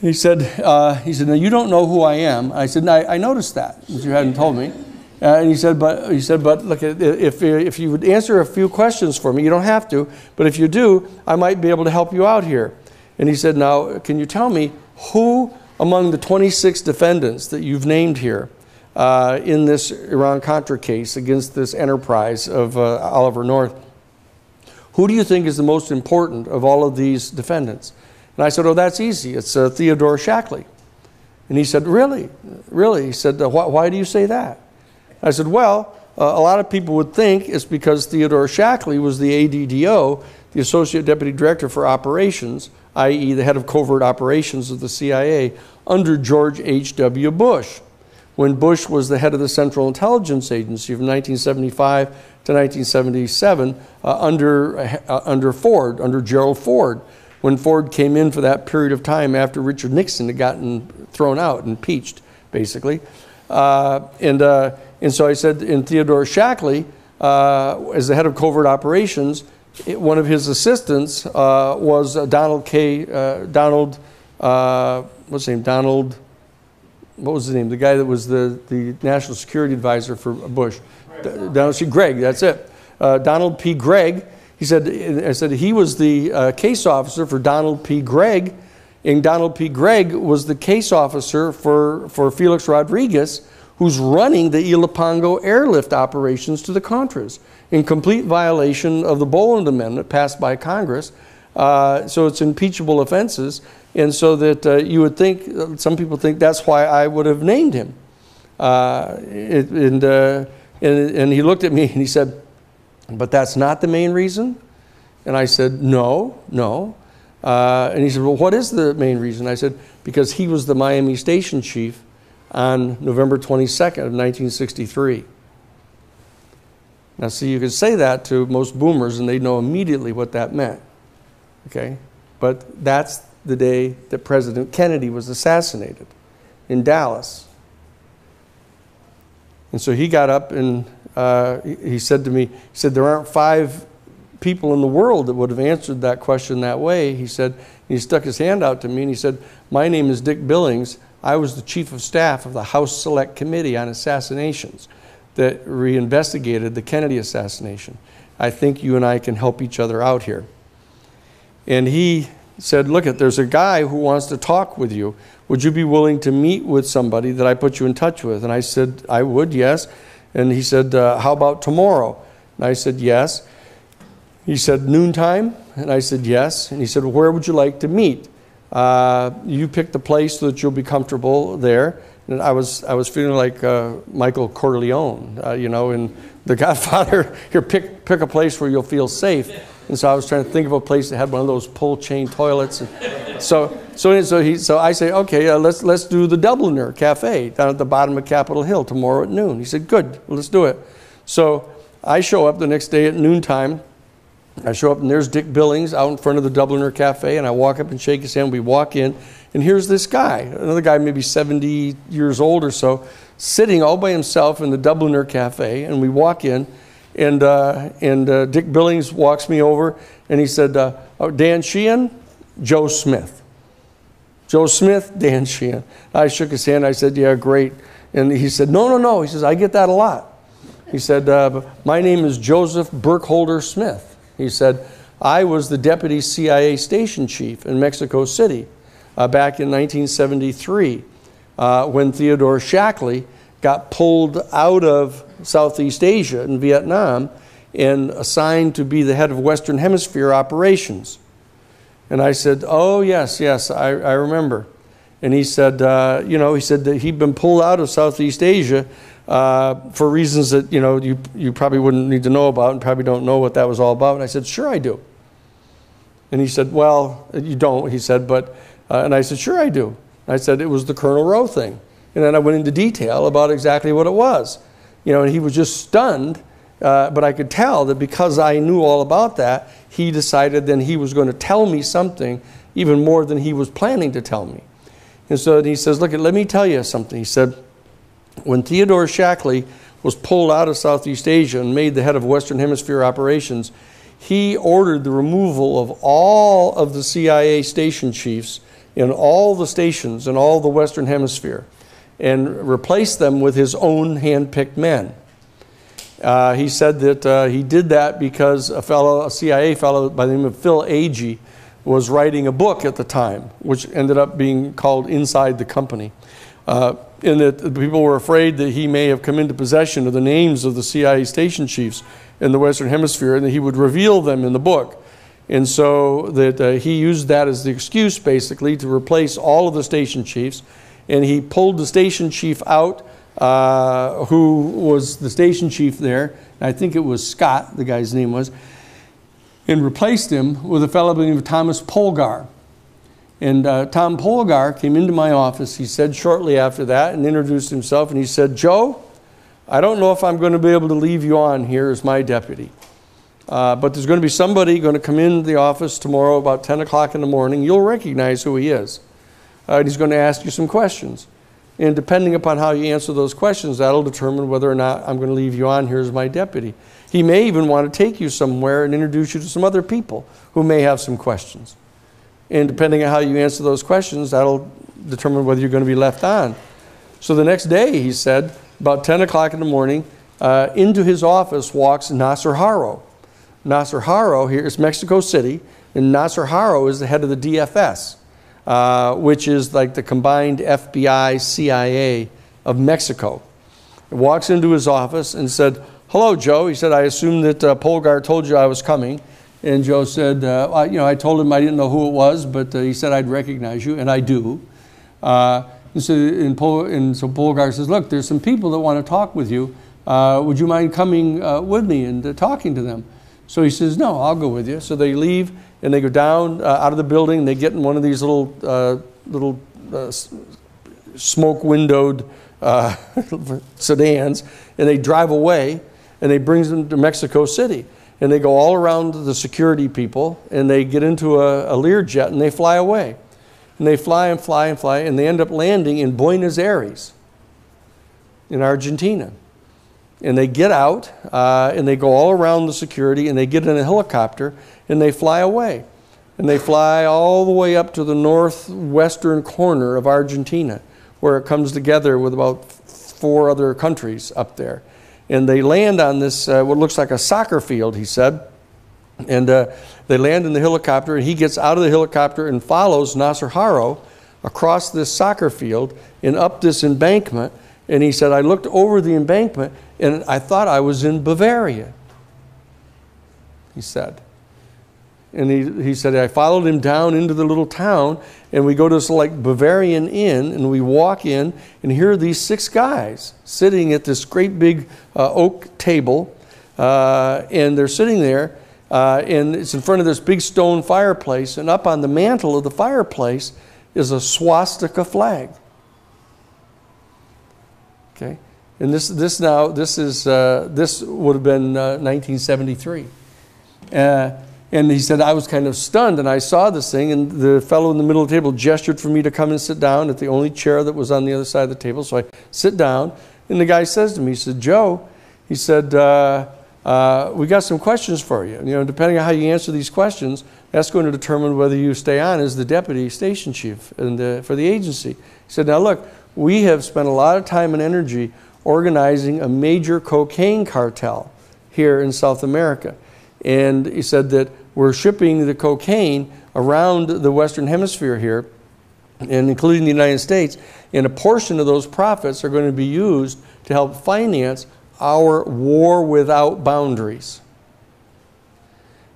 he said, uh, "He said, now you don't know who I am." I said, I, I noticed that, you hadn't told me." Uh, and he said, "But he said, but look, if if you would answer a few questions for me, you don't have to, but if you do, I might be able to help you out here." And he said, "Now, can you tell me who among the 26 defendants that you've named here?" Uh, in this Iran Contra case against this enterprise of uh, Oliver North. Who do you think is the most important of all of these defendants? And I said, Oh, that's easy. It's uh, Theodore Shackley. And he said, Really? Really? He said, why, why do you say that? I said, Well, uh, a lot of people would think it's because Theodore Shackley was the ADDO, the Associate Deputy Director for Operations, i.e., the head of covert operations of the CIA, under George H.W. Bush when Bush was the head of the Central Intelligence Agency from 1975 to 1977 uh, under, uh, under Ford, under Gerald Ford, when Ford came in for that period of time after Richard Nixon had gotten thrown out, impeached, basically. Uh, and, uh, and so I said, in Theodore Shackley, uh, as the head of covert operations, it- one of his assistants uh, was Donald K. Donald, what's his name? Donald, what was his name? The guy that was the, the national security advisor for Bush. Donald C. Gregg, that's it. Uh, Donald P. Gregg. He said, I said he was the uh, case officer for Donald P. Gregg, and Donald P. Gregg was the case officer for, for Felix Rodriguez, who's running the Ilopango airlift operations to the Contras in complete violation of the Boland Amendment passed by Congress. Uh, so it's impeachable offenses, and so that uh, you would think, some people think that's why I would have named him. Uh, it, and, uh, and, and he looked at me and he said, but that's not the main reason? And I said, no, no. Uh, and he said, well, what is the main reason? I said, because he was the Miami station chief on November 22nd of 1963. Now, see, you could say that to most boomers and they'd know immediately what that meant. Okay? But that's the day that President Kennedy was assassinated in Dallas. And so he got up and uh, he said to me, he said, there aren't five people in the world that would have answered that question that way. He said, he stuck his hand out to me and he said, my name is Dick Billings. I was the chief of staff of the House Select Committee on Assassinations that reinvestigated the Kennedy assassination. I think you and I can help each other out here. And he said, Look, it, there's a guy who wants to talk with you. Would you be willing to meet with somebody that I put you in touch with? And I said, I would, yes. And he said, uh, How about tomorrow? And I said, Yes. He said, Noontime? And I said, Yes. And he said, Where would you like to meet? Uh, you pick the place so that you'll be comfortable there. And I was, I was feeling like uh, Michael Corleone, uh, you know, in The Godfather. Here, pick, pick a place where you'll feel safe. And so I was trying to think of a place that had one of those pull chain toilets. And so, so, so, he, so I say, okay, uh, let's, let's do the Dubliner Cafe down at the bottom of Capitol Hill tomorrow at noon. He said, good, let's do it. So I show up the next day at noontime. I show up and there's Dick Billings out in front of the Dubliner Cafe, and I walk up and shake his hand. We walk in, and here's this guy, another guy, maybe 70 years old or so, sitting all by himself in the Dubliner Cafe. And we walk in, and, uh, and uh, Dick Billings walks me over, and he said, uh, oh, Dan Sheehan, Joe Smith. Joe Smith, Dan Sheehan. I shook his hand. I said, Yeah, great. And he said, No, no, no. He says, I get that a lot. He said, uh, My name is Joseph Burkholder Smith. He said, I was the deputy CIA station chief in Mexico City uh, back in 1973 uh, when Theodore Shackley got pulled out of Southeast Asia in Vietnam and assigned to be the head of Western Hemisphere operations. And I said, Oh, yes, yes, I, I remember. And he said, uh, You know, he said that he'd been pulled out of Southeast Asia uh, for reasons that, you know, you, you probably wouldn't need to know about and probably don't know what that was all about. And I said, Sure, I do. And he said, Well, you don't, he said, but, uh, and I said, Sure, I do. And I said, It was the Colonel Rowe thing. And then I went into detail about exactly what it was. You know, and he was just stunned. Uh, but I could tell that because I knew all about that, he decided then he was going to tell me something even more than he was planning to tell me. And so he says, Look, let me tell you something. He said, When Theodore Shackley was pulled out of Southeast Asia and made the head of Western Hemisphere operations, he ordered the removal of all of the CIA station chiefs in all the stations in all the Western Hemisphere and replaced them with his own hand-picked men. Uh, he said that uh, he did that because a fellow, a CIA fellow by the name of Phil Agee, was writing a book at the time, which ended up being called Inside the Company. Uh, and that people were afraid that he may have come into possession of the names of the CIA station chiefs in the Western Hemisphere and that he would reveal them in the book. And so that uh, he used that as the excuse basically to replace all of the station chiefs. And he pulled the station chief out, uh, who was the station chief there. I think it was Scott, the guy's name was, and replaced him with a fellow by the name of Thomas Polgar. And uh, Tom Polgar came into my office, he said shortly after that, and introduced himself. And he said, Joe, I don't know if I'm going to be able to leave you on here as my deputy. Uh, but there's going to be somebody going to come in the office tomorrow about 10 o'clock in the morning. You'll recognize who he is. Uh, and he's going to ask you some questions. And depending upon how you answer those questions, that'll determine whether or not I'm going to leave you on here as my deputy. He may even want to take you somewhere and introduce you to some other people who may have some questions. And depending on how you answer those questions, that'll determine whether you're going to be left on. So the next day, he said, about 10 o'clock in the morning, uh, into his office walks Nazar Haro. Nazar Haro here is Mexico City, and Nazar Haro is the head of the DFS, uh, which is like the combined FBI CIA of Mexico. He walks into his office and said, Hello, Joe. He said, I assume that uh, Polgar told you I was coming. And Joe said, uh, I, you know, I told him I didn't know who it was, but uh, he said I'd recognize you, and I do. Uh, and, so, Pol- and so Polgar says, look, there's some people that want to talk with you. Uh, would you mind coming uh, with me and uh, talking to them? So he says, no, I'll go with you. So they leave and they go down uh, out of the building. And they get in one of these little, uh, little uh, smoke windowed uh, sedans and they drive away and they brings them to Mexico City. And they go all around the security people and they get into a, a Learjet and they fly away. And they fly and fly and fly and they end up landing in Buenos Aires in Argentina. And they get out uh, and they go all around the security and they get in a helicopter and they fly away. And they fly all the way up to the northwestern corner of Argentina where it comes together with about four other countries up there and they land on this, uh, what looks like a soccer field, he said. And uh, they land in the helicopter, and he gets out of the helicopter and follows Nazar Haro across this soccer field and up this embankment. And he said, I looked over the embankment and I thought I was in Bavaria. He said. And he, he said, I followed him down into the little town, and we go to this like Bavarian inn, and we walk in, and here are these six guys sitting at this great big uh, oak table, uh, and they're sitting there, uh, and it's in front of this big stone fireplace, and up on the mantle of the fireplace is a swastika flag. Okay, and this this now this is uh, this would have been 1973. And he said, I was kind of stunned, and I saw this thing, and the fellow in the middle of the table gestured for me to come and sit down at the only chair that was on the other side of the table. So I sit down, and the guy says to me, he said, Joe, he said, uh, uh, we got some questions for you. You know, depending on how you answer these questions, that's going to determine whether you stay on as the deputy station chief the, for the agency. He said, now look, we have spent a lot of time and energy organizing a major cocaine cartel here in South America. And he said that we're shipping the cocaine around the Western Hemisphere here, and including the United States, and a portion of those profits are going to be used to help finance our war without boundaries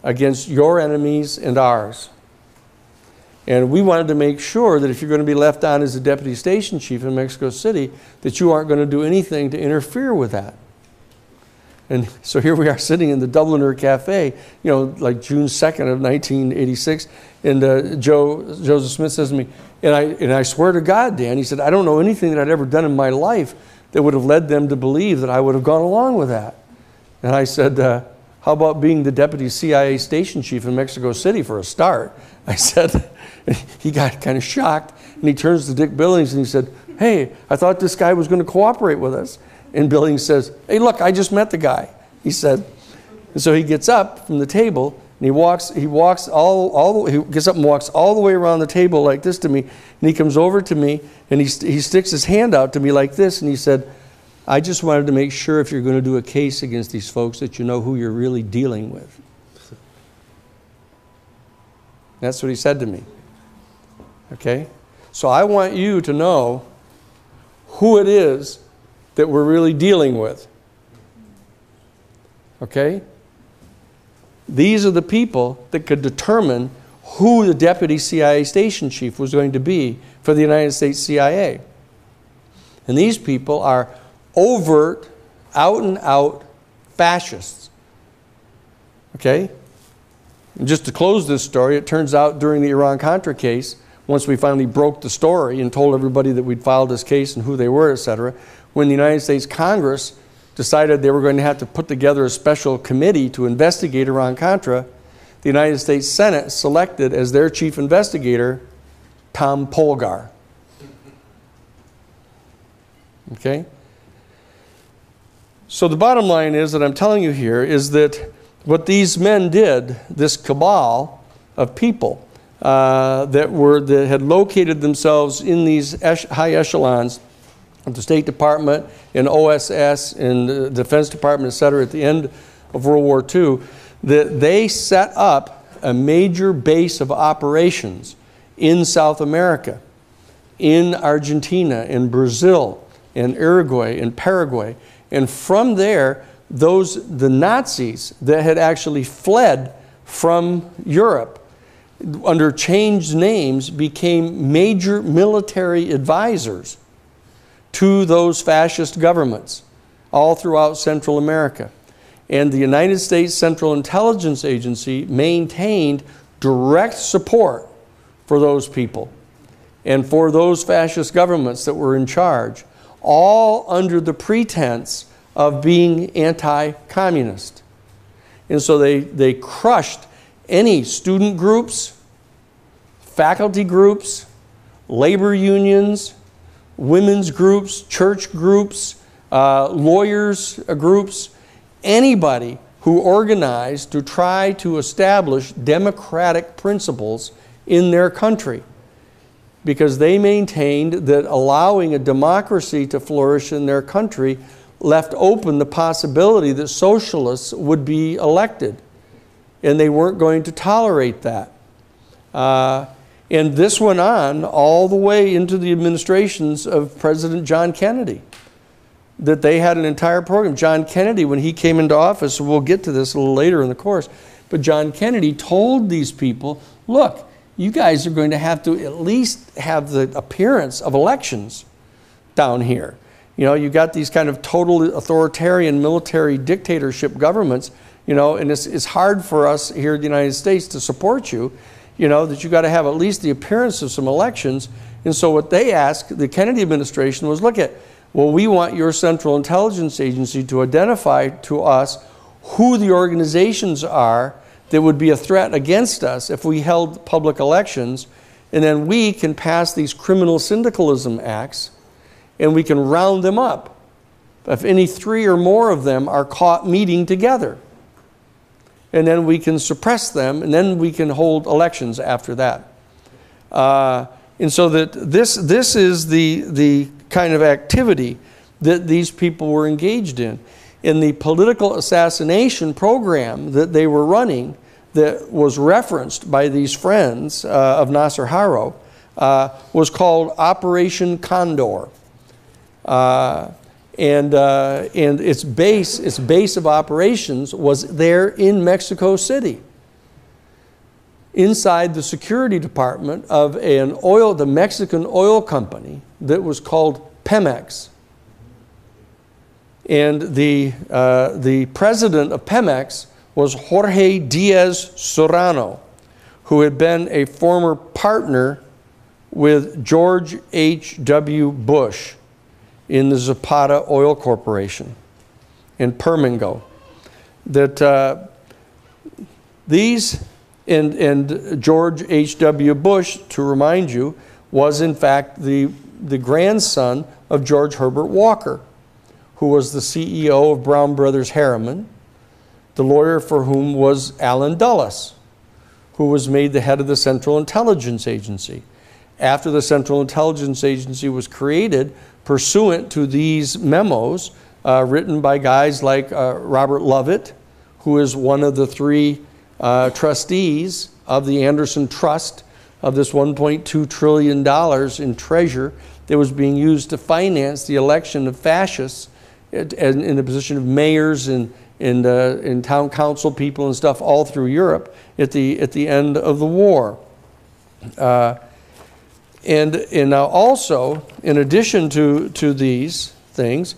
against your enemies and ours. And we wanted to make sure that if you're going to be left on as a deputy station chief in Mexico City, that you aren't going to do anything to interfere with that. And so here we are sitting in the Dubliner Cafe, you know, like June 2nd of 1986. And uh, Joe, Joseph Smith says to me, and I, and I swear to God, Dan, he said, I don't know anything that I'd ever done in my life that would have led them to believe that I would have gone along with that. And I said, uh, how about being the deputy CIA station chief in Mexico City for a start? I said, he got kind of shocked. And he turns to Dick Billings and he said, hey, I thought this guy was going to cooperate with us. And Billings says, Hey, look, I just met the guy. He said, and so he gets up from the table and he walks, he walks all, all the, he gets up and walks all the way around the table like this to me. And he comes over to me and he, he sticks his hand out to me like this and he said, I just wanted to make sure if you're going to do a case against these folks that you know who you're really dealing with. That's what he said to me. Okay? So I want you to know who it is that we're really dealing with. Okay? These are the people that could determine who the deputy CIA station chief was going to be for the United States CIA. And these people are overt, out and out fascists. Okay? And just to close this story, it turns out during the Iran Contra case, once we finally broke the story and told everybody that we'd filed this case and who they were, etc., when the United States Congress decided they were going to have to put together a special committee to investigate Iran Contra, the United States Senate selected as their chief investigator Tom Polgar. Okay? So the bottom line is that I'm telling you here is that what these men did, this cabal of people uh, that were that had located themselves in these high echelons the State Department, in OSS, in the Defense Department, et cetera, at the end of World War II, that they set up a major base of operations in South America, in Argentina, in Brazil, in Uruguay, in Paraguay. And from there, those the Nazis that had actually fled from Europe under changed names became major military advisors to those fascist governments all throughout Central America. And the United States Central Intelligence Agency maintained direct support for those people and for those fascist governments that were in charge, all under the pretense of being anti communist. And so they, they crushed any student groups, faculty groups, labor unions, women's groups, church groups, uh, lawyers uh, groups, anybody who organized to try to establish democratic principles in their country. Because they maintained that allowing a democracy to flourish in their country left open the possibility that socialists would be elected. And they weren't going to tolerate that. Uh, and this went on all the way into the administrations of President John Kennedy. That they had an entire program. John Kennedy, when he came into office, we'll get to this a little later in the course, but John Kennedy told these people look, you guys are going to have to at least have the appearance of elections down here. You know, you've got these kind of total authoritarian military dictatorship governments, you know, and it's, it's hard for us here in the United States to support you you know, that you got to have at least the appearance of some elections. And so what they asked the Kennedy administration was look at, well, we want your Central Intelligence Agency to identify to us who the organizations are that would be a threat against us if we held public elections. And then we can pass these criminal syndicalism acts and we can round them up if any three or more of them are caught meeting together and then we can suppress them, and then we can hold elections after that. Uh, and so that this, this is the, the kind of activity that these people were engaged in. In the political assassination program that they were running, that was referenced by these friends uh, of Nazar Haro, uh, was called Operation Condor. And, uh, and its base, its base of operations was there in Mexico City, inside the security department of an oil, the Mexican oil company that was called Pemex. And the, uh, the president of Pemex was Jorge Diaz Serrano, who had been a former partner with George H.W. Bush in the Zapata Oil Corporation in Permargo. That uh, these, and, and George H.W. Bush, to remind you, was in fact the, the grandson of George Herbert Walker, who was the CEO of Brown Brothers Harriman, the lawyer for whom was Allen Dulles, who was made the head of the Central Intelligence Agency. After the Central Intelligence Agency was created, pursuant to these memos uh, written by guys like uh, Robert Lovett, who is one of the three uh, trustees of the Anderson Trust of this $1.2 trillion in treasure that was being used to finance the election of fascists in the position of mayors and, and, uh, and town council people and stuff all through Europe at the, at the end of the war. Uh, and, and now also, in addition to, to these things,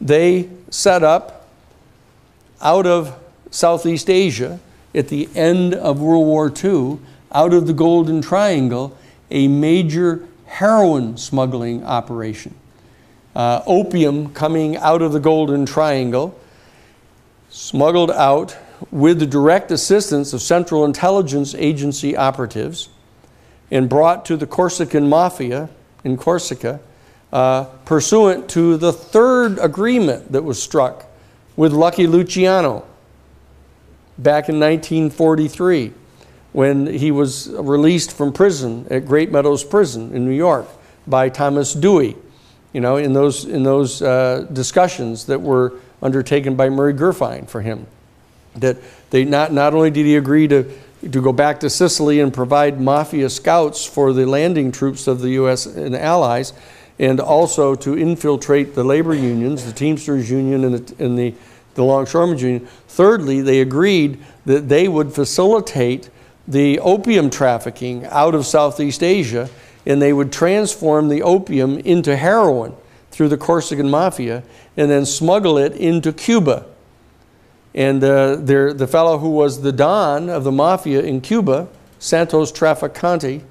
they set up out of Southeast Asia at the end of World War II, out of the Golden Triangle, a major heroin smuggling operation. Uh, opium coming out of the Golden Triangle, smuggled out with the direct assistance of Central Intelligence Agency operatives and brought to the Corsican mafia in Corsica uh, pursuant to the third agreement that was struck with Lucky Luciano back in 1943 when he was released from prison at Great Meadows Prison in New York by Thomas Dewey, you know, in those, in those uh, discussions that were undertaken by Murray Gurfein for him. That they not, not only did he agree to, to go back to Sicily and provide mafia scouts for the landing troops of the U.S. and allies, and also to infiltrate the labor unions, the Teamsters Union and the, and the, the Longshoremen's Union. Thirdly, they agreed that they would facilitate the opium trafficking out of Southeast Asia, and they would transform the opium into heroin through the Corsican Mafia and then smuggle it into Cuba. And uh, the fellow who was the Don of the Mafia in Cuba, Santos Trafficante,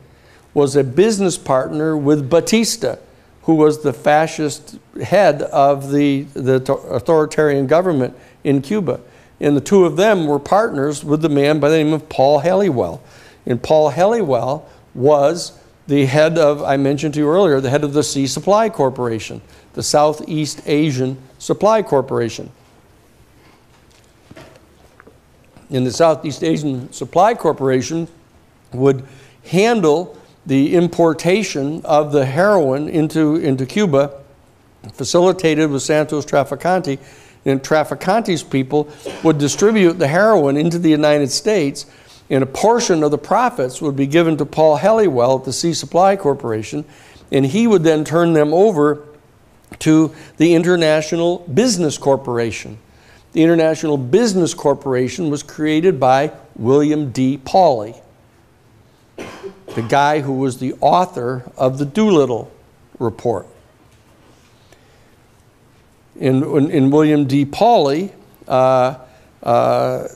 was a business partner with Batista, who was the fascist head of the, the authoritarian government in Cuba. And the two of them were partners with the man by the name of Paul Helliwell. And Paul Helliwell was the head of, I mentioned to you earlier, the head of the Sea Supply Corporation, the Southeast Asian Supply Corporation. And the Southeast Asian Supply Corporation would handle the importation of the heroin into, into Cuba, facilitated with Santos Trafficante, and Trafficante's people would distribute the heroin into the United States, and a portion of the profits would be given to Paul Helliwell at the Sea Supply Corporation, and he would then turn them over to the International Business Corporation. The International Business Corporation was created by William D. Pawley, the guy who was the author of the Doolittle Report in, in, in William D. Pawley uh, uh,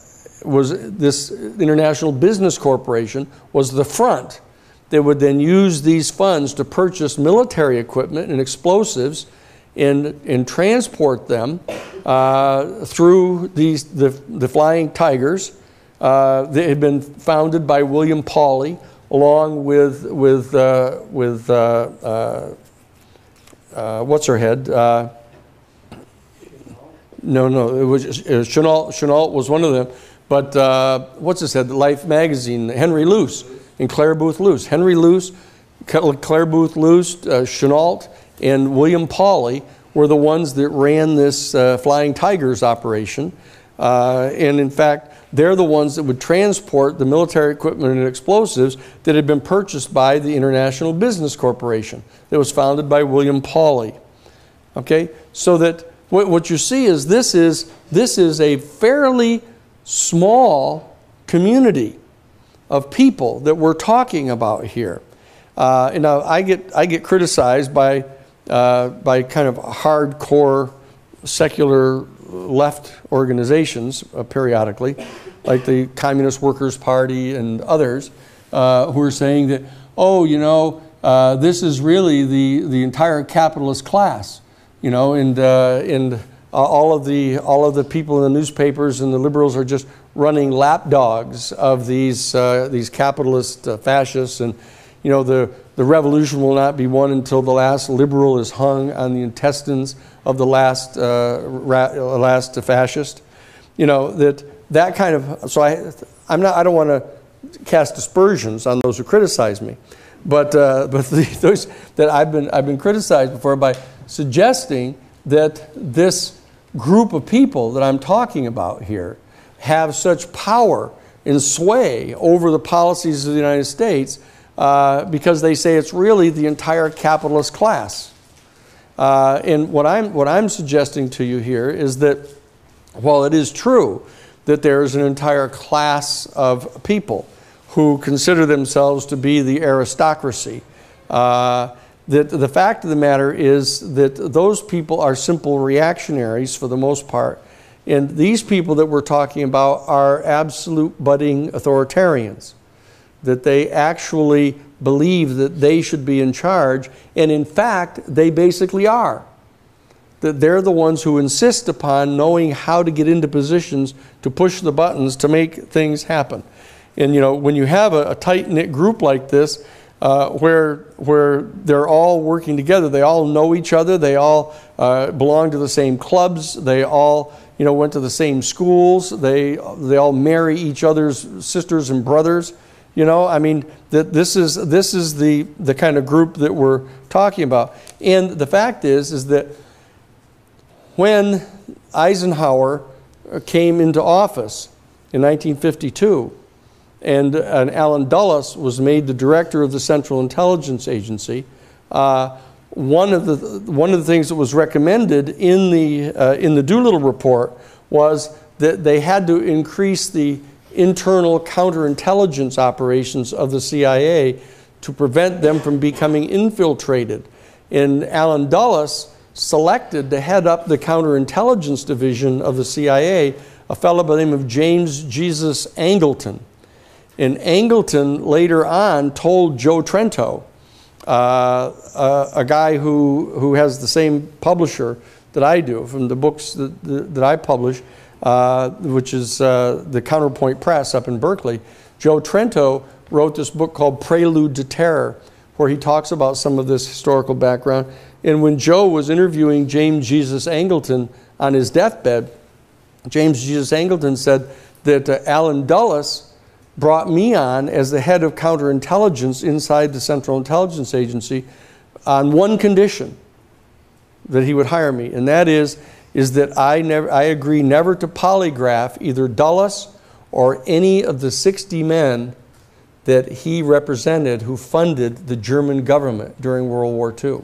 was this International Business Corporation was the front. that would then use these funds to purchase military equipment and explosives and, and transport them uh, through these, the, the Flying Tigers. Uh, had been founded by William Pawley along with, with, uh, with uh, what's her head? No, no, it was, it was Chennault, Chennault was one of them. But uh, what's it said? Life magazine, Henry Luce and Clare Boothe Luce. Henry Luce, Clare Boothe Luce, uh, Chennault, and William Pawley were the ones that ran this uh, Flying Tigers operation. Uh, and in fact, they're the ones that would transport the military equipment and explosives that had been purchased by the International Business Corporation that was founded by William Pawley. Okay, so that what, what you see is this is this is a fairly small community of people that we're talking about here. Uh, and now I get I get criticized by uh, by kind of hardcore secular left organizations uh, periodically, like the Communist Workers Party and others, uh, who are saying that oh you know uh, this is really the the entire capitalist class you know, and, uh, and all, of the, all of the people in the newspapers and the liberals are just running lapdogs of these, uh, these capitalist fascists. And, you know, the, the revolution will not be won until the last liberal is hung on the intestines of the last, uh, last fascist. You know, that, that kind of, so I, I'm not, I don't want to cast aspersions on those who criticize me. But, uh, but the, those that I've been, I've been criticized before by suggesting that this group of people that I'm talking about here have such power and sway over the policies of the United States uh, because they say it's really the entire capitalist class. Uh, and what I'm, what I'm suggesting to you here is that while it is true that there is an entire class of people who consider themselves to be the aristocracy, uh, that the fact of the matter is that those people are simple reactionaries for the most part. And these people that we're talking about are absolute budding authoritarians. That they actually believe that they should be in charge, and in fact, they basically are. That they're the ones who insist upon knowing how to get into positions to push the buttons to make things happen. And you know, when you have a, a tight knit group like this, uh, where, where they're all working together. They all know each other. They all uh, belong to the same clubs. They all you know, went to the same schools. They, they all marry each other's sisters and brothers. You know, I mean, that this is, this is the, the kind of group that we're talking about. And the fact is, is that when Eisenhower came into office in 1952, and, and Allen Dulles was made the director of the Central Intelligence Agency, uh, one of the one of the things that was recommended in the uh, in the Doolittle report was that they had to increase the internal counterintelligence operations of the CIA to prevent them from becoming infiltrated. And Allen Dulles selected to head up the counterintelligence division of the CIA a fellow by the name of James Jesus Angleton. And Angleton later on told Joe Trento, uh, a, a, guy who, who has the same publisher that I do from the books that, that, that I publish, uh, which is uh, the Counterpoint Press up in Berkeley. Joe Trento wrote this book called Prelude to Terror, where he talks about some of this historical background. And when Joe was interviewing James Jesus Angleton on his deathbed, James Jesus Angleton said that uh, Allen Dulles brought me on as the head of counterintelligence inside the Central Intelligence Agency on one condition that he would hire me, and that is, is that I, never, I agree never to polygraph either Dulles or any of the 60 men that he represented who funded the German government during World War II.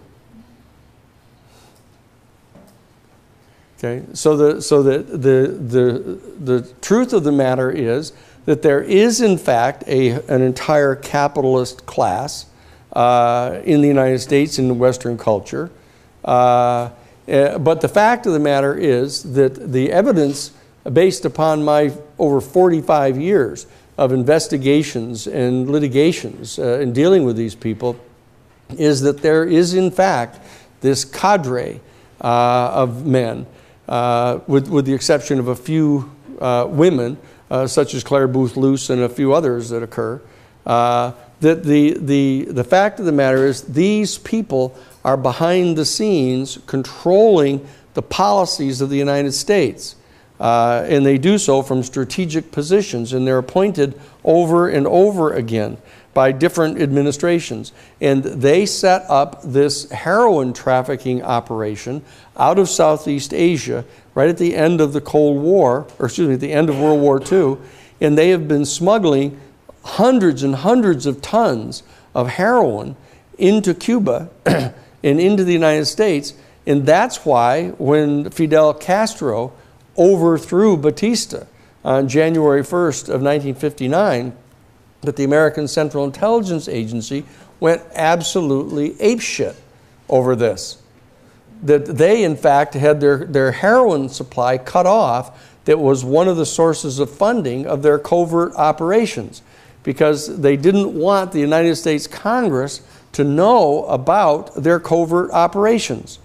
Okay, so the, so the, the, the, the truth of the matter is that there is, in fact, a, an entire capitalist class uh, in the United States, in the Western culture. Uh, eh, but the fact of the matter is that the evidence, based upon my over 45 years of investigations and litigations uh, in dealing with these people, is that there is, in fact, this cadre uh, of men, uh, with, with the exception of a few uh, women uh, such as Clare Boothe Luce and a few others that occur. Uh, that the, the, the fact of the matter is, these people are behind the scenes controlling the policies of the United States. Uh, and they do so from strategic positions, and they're appointed over and over again by different administrations. And they set up this heroin trafficking operation out of Southeast Asia right at the end of the Cold War, or excuse me, at the end of World War II, and they have been smuggling hundreds and hundreds of tons of heroin into Cuba and into the United States. And that's why when Fidel Castro overthrew Batista on January 1st of 1959, that the American Central Intelligence Agency went absolutely apeshit over this. That they, in fact, had their, their heroin supply cut off that was one of the sources of funding of their covert operations because they didn't want the United States Congress to know about their covert operations.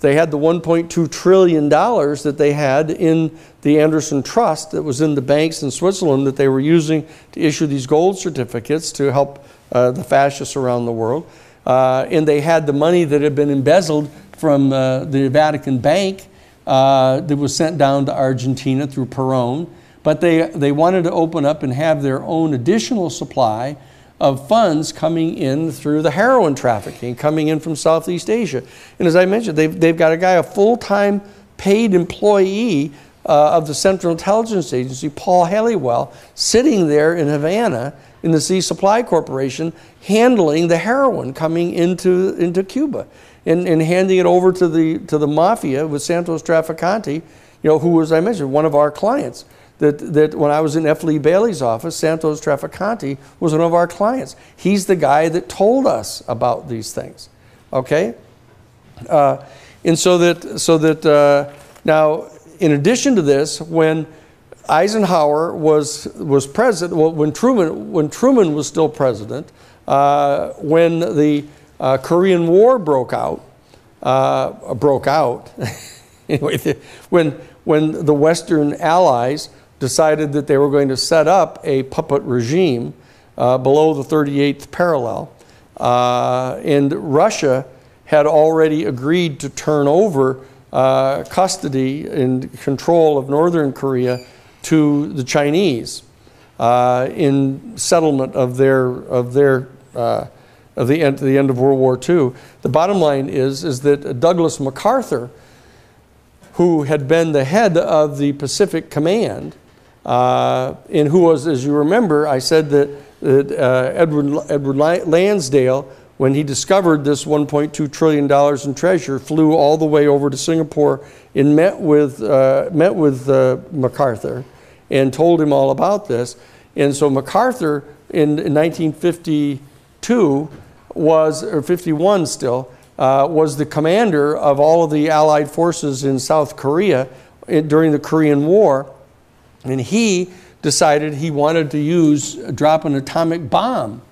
They had the $1.2 trillion that they had in the Anderson Trust that was in the banks in Switzerland that they were using to issue these gold certificates to help uh, the fascists around the world. Uh, and they had the money that had been embezzled from uh, the Vatican Bank uh, that was sent down to Argentina through Peron. But they, they wanted to open up and have their own additional supply of funds coming in through the heroin trafficking, coming in from Southeast Asia. And as I mentioned, they've, they've got a guy, a full time paid employee uh, of the Central Intelligence Agency, Paul Helliwell, sitting there in Havana in the Sea Supply Corporation, handling the heroin coming into, into Cuba and, and handing it over to the, to the mafia with Santos Trafficante, you know, who, as I mentioned, one of our clients that, that when I was in F. Lee Bailey's office, Santos Trafficante was one of our clients. He's the guy that told us about these things. Okay? Uh, and so that, so that uh, now, in addition to this, when Eisenhower was, was president, well, when, Truman, when Truman was still president, uh, when the uh, Korean War broke out, uh, broke out, anyway, when, when the Western allies decided that they were going to set up a puppet regime uh, below the 38th parallel. uh, and Russia had already agreed to turn over uh, custody and control of northern Korea to the Chinese uh, in settlement of their of their uh, of the end, the end of World War II. The bottom line is is that Douglas MacArthur, who had been the head of the Pacific Command, uh, and who was, as you remember, I said that, that uh, Edward Edward Lansdale when he discovered this $1.2 trillion in treasure, flew all the way over to Singapore and met with, uh, met with uh, MacArthur and told him all about this. And so MacArthur in, in 1952 was, or 51 still, uh, was the commander of all of the Allied forces in South Korea during the Korean War. And he decided he wanted to use, drop an atomic bomb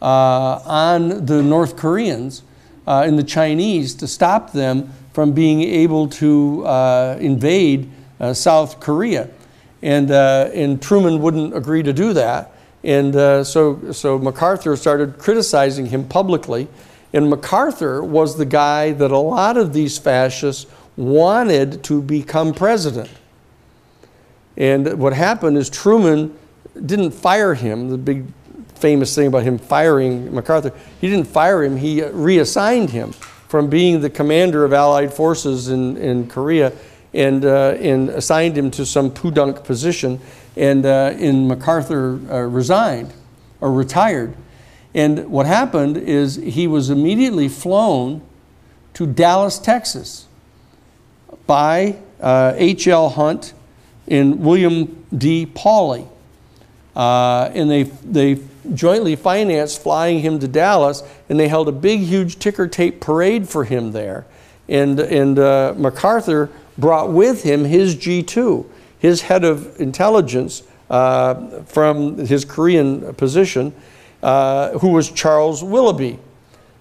uh, on the North Koreans uh, and the Chinese to stop them from being able to uh, invade uh, South Korea. And, uh, and Truman wouldn't agree to do that. And uh, so, so MacArthur started criticizing him publicly. And MacArthur was the guy that a lot of these fascists wanted to become president. And what happened is Truman didn't fire him, the big famous thing about him firing MacArthur. He didn't fire him, he reassigned him from being the commander of Allied forces in, in Korea and, uh, and assigned him to some podunk position. And, uh, and MacArthur uh, resigned or retired. And what happened is he was immediately flown to Dallas, Texas by H.L. Uh, Hunt and William D. Pawley. Uh, and they, they jointly financed flying him to Dallas, and they held a big, huge ticker tape parade for him there. And, and uh, MacArthur brought with him his G2, his head of intelligence uh, from his Korean position, uh, who was Charles Willoughby.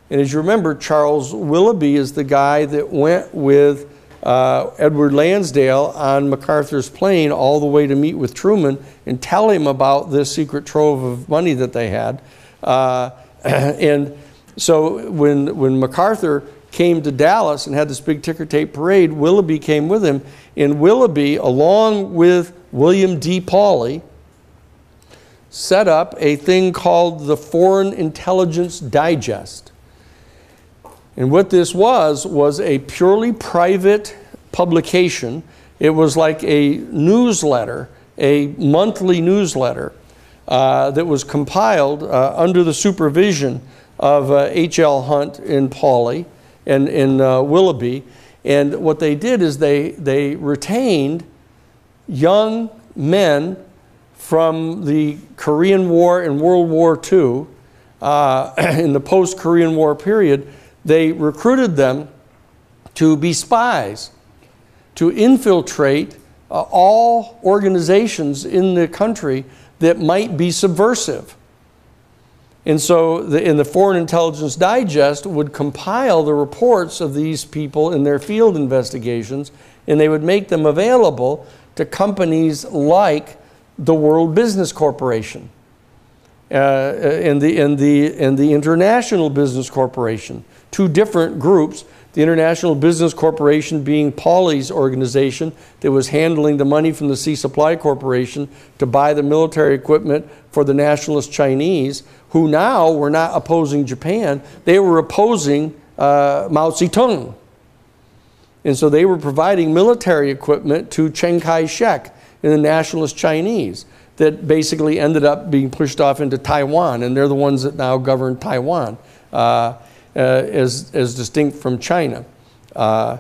And as you remember, Charles Willoughby is the guy that went with uh, Edward Lansdale on MacArthur's plane all the way to meet with Truman and tell him about this secret trove of money that they had. Uh, and so when, when MacArthur came to Dallas and had this big ticker tape parade, Willoughby came with him. And Willoughby, along with William D. Pawley, set up a thing called the Foreign Intelligence Digest. And what this was, was a purely private publication. It was like a newsletter, a monthly newsletter uh, that was compiled uh, under the supervision of H.L. Uh, Hunt in Pawley and, in uh, Willoughby. And what they did is they, they retained young men from the Korean War and World War II uh, in the post Korean War period they recruited them to be spies, to infiltrate uh, all organizations in the country that might be subversive. And so, the, in the Foreign Intelligence Digest would compile the reports of these people in their field investigations, and they would make them available to companies like the World Business Corporation uh, and, the, and, the, and the International Business Corporation two different groups. The International Business Corporation being Pawley's organization that was handling the money from the Sea Supply Corporation to buy the military equipment for the nationalist Chinese, who now were not opposing Japan, they were opposing uh, Mao Zedong. And so they were providing military equipment to Chiang Kai shek and the nationalist Chinese that basically ended up being pushed off into Taiwan, and they're the ones that now govern Taiwan. Uh, as, as distinct from China. Uh,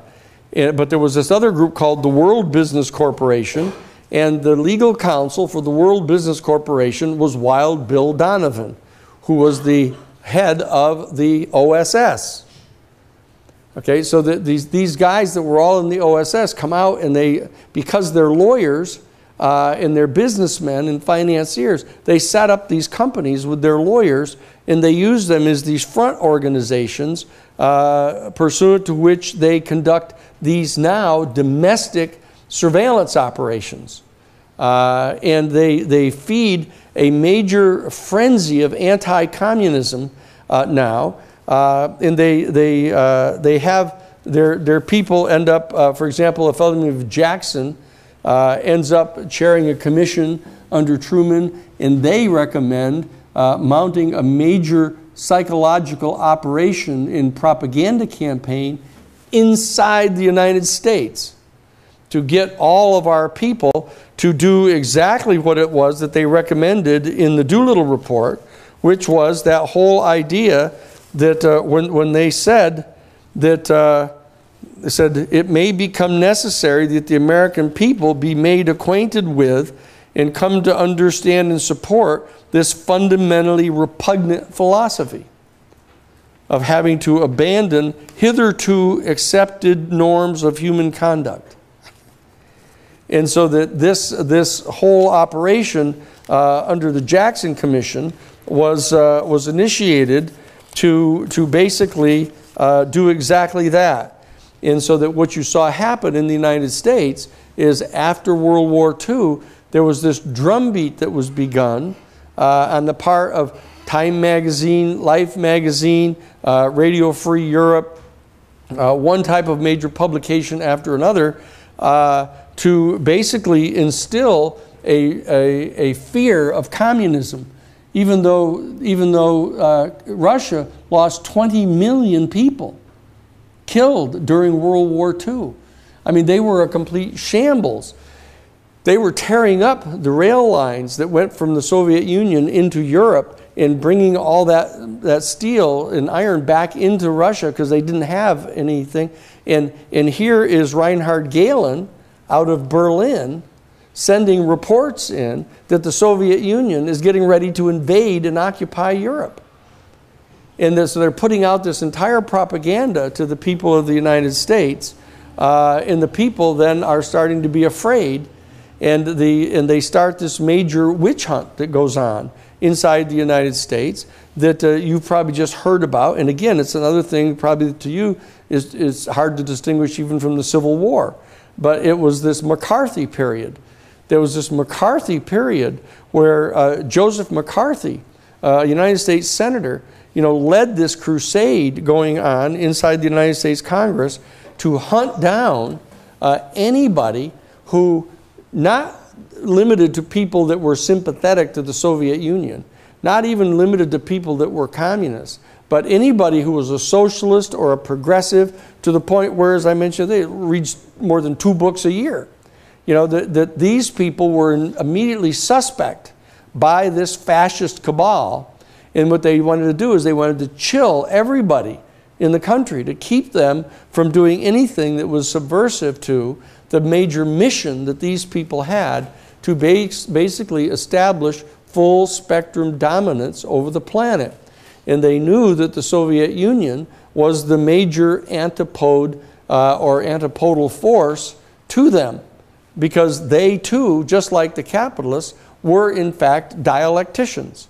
but there was this other group called the World Business Corporation, and the legal counsel for the World Business Corporation was Wild Bill Donovan, who was the head of the OSS. Okay, so the, these, these guys that were all in the OSS come out and they, because they're lawyers, uh, and they're businessmen and financiers. They set up these companies with their lawyers and they use them as these front organizations uh, pursuant to which they conduct these now domestic surveillance operations. Uh, and they, they feed a major frenzy of anti communism uh, now. Uh, and they, they, uh, they have their, their people end up, for example, a fellow named Jackson uh, ends up chairing a commission under Truman, and they recommend uh, mounting a major psychological operation in propaganda campaign inside the United States to get all of our people to do exactly what it was that they recommended in the Doolittle report, which was that whole idea that uh, when, when they said that uh, said it may become necessary that the American people be made acquainted with and come to understand and support this fundamentally repugnant philosophy of having to abandon hitherto accepted norms of human conduct. And so that this, this whole operation uh, under the Jackson Commission was, uh, was initiated to, to basically uh, do exactly that. And so that what you saw happen in the United States is after World War II, there was this drumbeat that was begun uh, on the part of Time Magazine, Life Magazine, uh, Radio Free Europe, uh, one type of major publication after another, uh, to basically instill a, a, a, fear of communism. Even though, even though uh, Russia lost 20 million people killed during World War II. I mean, they were a complete shambles. They were tearing up the rail lines that went from the Soviet Union into Europe and bringing all that, that steel and iron back into Russia because they didn't have anything. And, and here is Reinhard Gehlen out of Berlin sending reports in that the Soviet Union is getting ready to invade and occupy Europe. And this, so they're putting out this entire propaganda to the people of the United States. Uh, and the people then are starting to be afraid. And, the, and they start this major witch hunt that goes on inside the United States that uh, you've probably just heard about. And again, it's another thing probably to you is, is hard to distinguish even from the Civil War. But it was this McCarthy period. There was this McCarthy period where uh, Joseph McCarthy, a United States Senator, you know, led this crusade going on inside the United States Congress to hunt down uh, anybody who, not limited to people that were sympathetic to the Soviet Union, not even limited to people that were communists, but anybody who was a socialist or a progressive to the point where, as I mentioned, they read more than two books a year. You know, that, that these people were immediately suspect by this fascist cabal and what they wanted to do is they wanted to chill everybody in the country to keep them from doing anything that was subversive to the major mission that these people had to base, basically establish full spectrum dominance over the planet. And they knew that the Soviet Union was the major antipode uh, or antipodal force to them because they too, just like the capitalists, were in fact dialecticians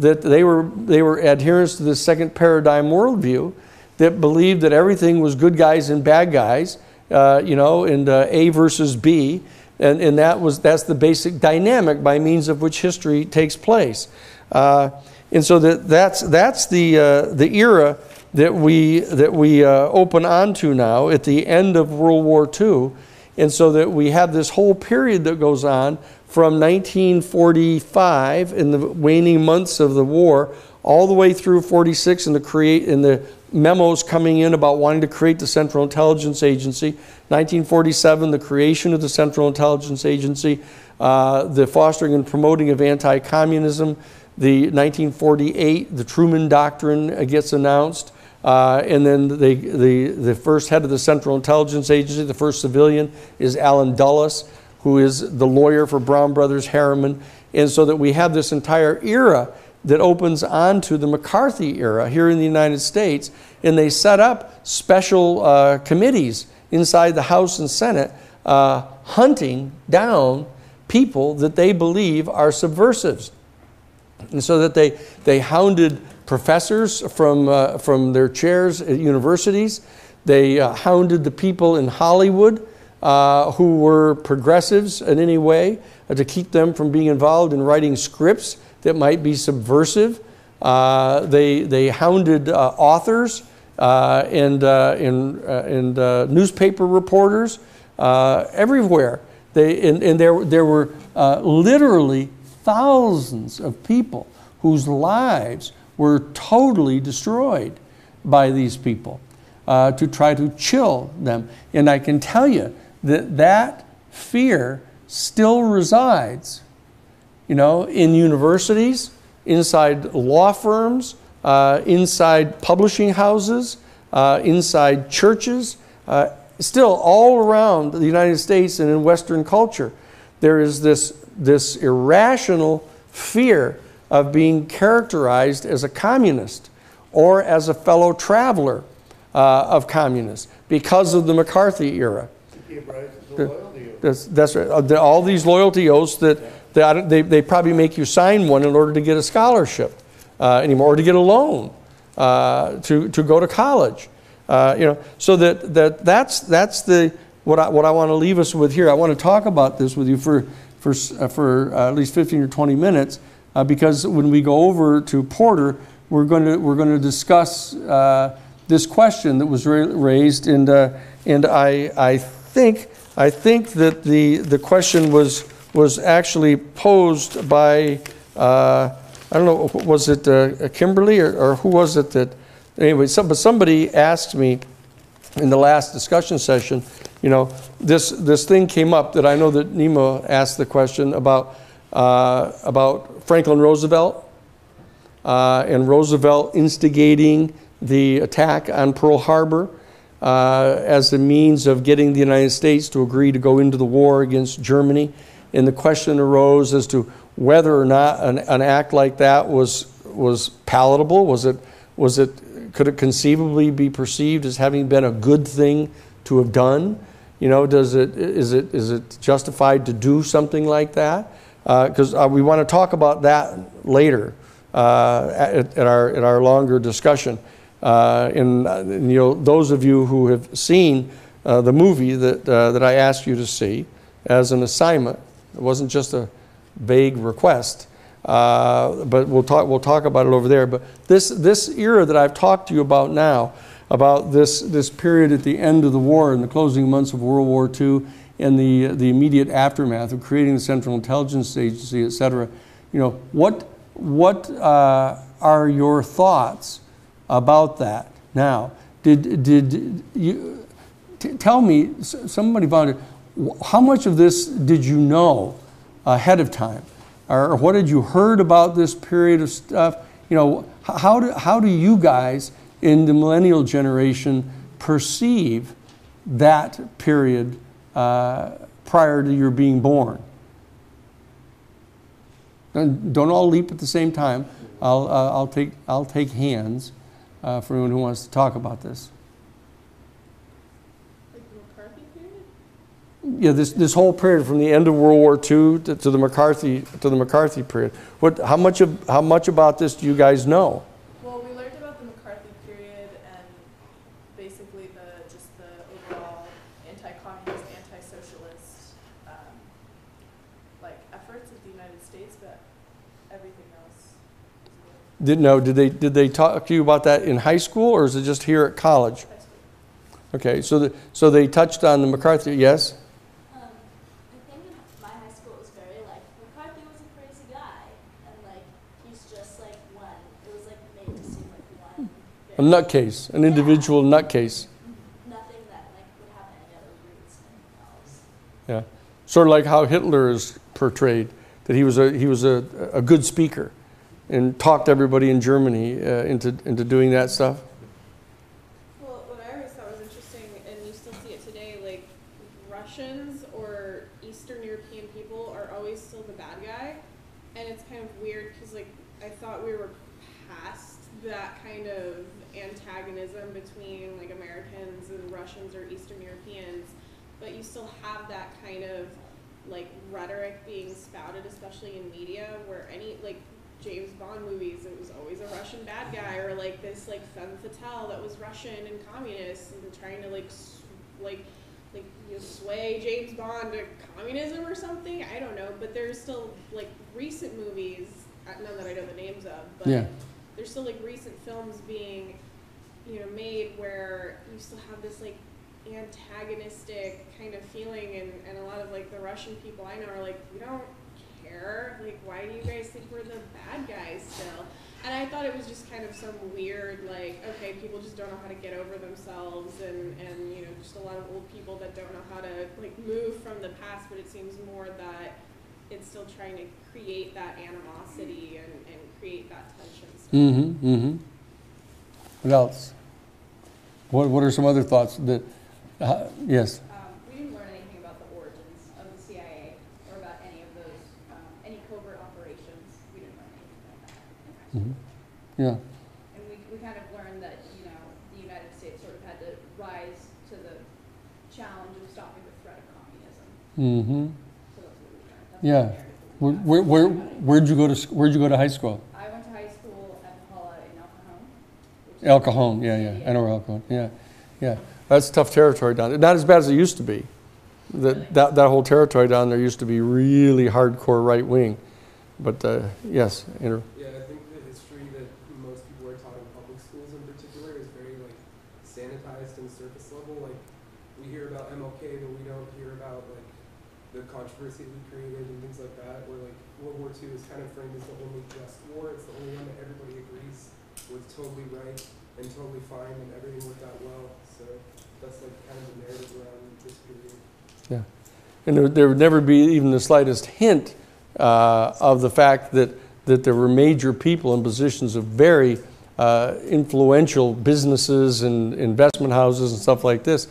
that they were, they were adherents to the second paradigm worldview that believed that everything was good guys and bad guys, uh, you know, and uh, A versus B. And, and that was, that's the basic dynamic by means of which history takes place. Uh, and so that, that's, that's the, uh, the era that we, that we uh, open onto now at the end of World War II. And so that we have this whole period that goes on from 1945 in the waning months of the war all the way through 46 and the create in the memos coming in about wanting to create the Central Intelligence Agency. 1947, the creation of the Central Intelligence Agency, uh, the fostering and promoting of anti-communism. The 1948, the Truman Doctrine gets announced. Uh, and then the, the, the first head of the Central Intelligence Agency, the first civilian, is Allen Dulles who is the lawyer for Brown Brothers Harriman. And so that we have this entire era that opens onto the McCarthy era here in the United States. And they set up special uh, committees inside the House and Senate uh, hunting down people that they believe are subversives. And so that they, they hounded professors from, uh, from their chairs at universities. They uh, hounded the people in Hollywood uh, who were progressives in any way uh, to keep them from being involved in writing scripts that might be subversive Uh, they, they hounded uh, authors uh, and, uh, and, and newspaper reporters everywhere. They, and, and there, there were literally thousands of people whose lives were totally destroyed by these people uh, to try to chill them. And I can tell you that that fear still resides, you know, in universities, inside law firms, uh, inside publishing houses, uh, inside churches, uh, still all around the United States and in Western culture. There is this, this irrational fear of being characterized as a communist or as a fellow traveler uh, of communists because of the McCarthy era. Gave rise to the loyalty of- That's, that's right. Uh, all these loyalty oaths that, that they, they probably make you sign one in order to get a scholarship uh, anymore, or to get a loan uh, to, to go to college. Uh, you know, so that, that that's, that's the, what I, what I want to leave us with here. I want to talk about this with you for, for, uh, for uh, at least 15 or 20 minutes uh, because when we go over to Porter, we're going to, we're going to discuss uh, this question that was ra- raised, and, uh, and I, I think, I think that the, the question was, was actually posed by, uh, I don't know, was it uh, Kimberly or, or who was it that, anyway, some, but somebody asked me in the last discussion session, you know, this, this thing came up that I know that Nemo asked the question about, uh, about Franklin Roosevelt uh, and Roosevelt instigating the attack on Pearl Harbor uh, as a means of getting the United States to agree to go into the war against Germany. And the question arose as to whether or not an, an act like that was, was palatable. Was it, was it, could it conceivably be perceived as having been a good thing to have done? You know, does it, is it, is it justified to do something like that? Because uh, we want to talk about that later uh, at, at our, at our longer discussion. Uh, and, uh, and, you know, those of you who have seen uh, the movie that, uh, that I asked you to see as an assignment, it wasn't just a vague request, uh, but we'll talk, we'll talk about it over there. But this, this era that I've talked to you about now, about this, this period at the end of the war and the closing months of World War II and the, the immediate aftermath of creating the Central Intelligence Agency, et cetera, you know, what, what uh, are your thoughts about that? Now, did, did you, tell me, somebody volunteered, how much of this did you know ahead of time? Or what had you heard about this period of stuff? You know, how do, how do you guys in the millennial generation perceive that period uh, prior to your being born? Don't all leap at the same time. I'll, uh, I'll, take, I'll take hands uh, for anyone who wants to talk about this. Like McCarthy period? Yeah, this, this whole period from the end of World War II to, to the McCarthy to the McCarthy period. What, how much of how much about this do you guys know? Well, we learned about the McCarthy period and basically the just the overall anti-communist, anti-socialist um, like efforts of the United States, but everything else. is new. Did no? Did they did they talk to you about that in high school or is it just here at college? Okay, so the, so they touched on the McCarthy. Yes. Um, I think in my high school it was very like McCarthy was a crazy guy, and like he's just like one. It was like made to seem like one. A nutcase, an individual nutcase. Nothing that like would have any other roots else. Yeah, sort of like how Hitler is portrayed, that he was a he was a, a good speaker, and talked everybody in Germany uh, into into doing that stuff. Well, what I always thought was interesting, and you still see it today, like Russians or Eastern European people are always still the bad guy, and it's kind of weird because like I thought we were past that kind of antagonism between like Americans and Russians or Eastern Europeans, but you still have that kind of like rhetoric being spouted, especially in media, where any like James Bond movies, it was always a Russian bad guy, or like this like femme fatale that was Russian and communist and trying to like like like you know, sway James Bond to communism or something. I don't know, but there's still like recent movies, uh, none that I know the names of, but Yeah. there's still like recent films being, you know, made where you still have this like antagonistic kind of feeling, and and a lot of like the Russian people I know are like, we don't care. Like, why do you guys think we're the bad guys still? And I thought it was just kind of some weird, like, okay, people just don't know how to get over themselves, and, and you know, just a lot of old people that don't know how to like move from the past. But it seems more that it's still trying to create that animosity and, and create that tension. Mm-hmm, mm-hmm. What else? What, what are some other thoughts that, uh, yes? Um, we didn't learn anything about the origins of the CIA or about any of those, um, any covert operations. We didn't learn anything like that in high school. Mhm. Yeah, And we, we kind of learned that, you know, the United States sort of had to rise to the challenge of stopping the threat of communism. mm-hmm. So that's what we Yeah. the narrative that we Where, where, where, where'd you go to, where'd you go to high school? I went to high school at Paula in El Cajon. El Cajon, yeah, yeah, I know where El Cajon, yeah, yeah. That's tough territory down there. Not as bad as it used to be. That, that, that whole territory down there used to be really hardcore right wing. But, uh, yes, inter- Yeah, I think the history that most people are taught in public schools in particular is very like sanitized and surface level. Like we hear about MLK, but we don't hear about like the controversy we created and things like that. Where like World War II is kind of framed as the only just war. It's the only one that everybody agrees was totally right and totally fine and everything worked out well. So that's like kind of the narrative around this period. Yeah, and there, there would never be even the slightest hint uh, of the fact that, that there were major people in positions of very uh, influential businesses and investment houses and stuff like this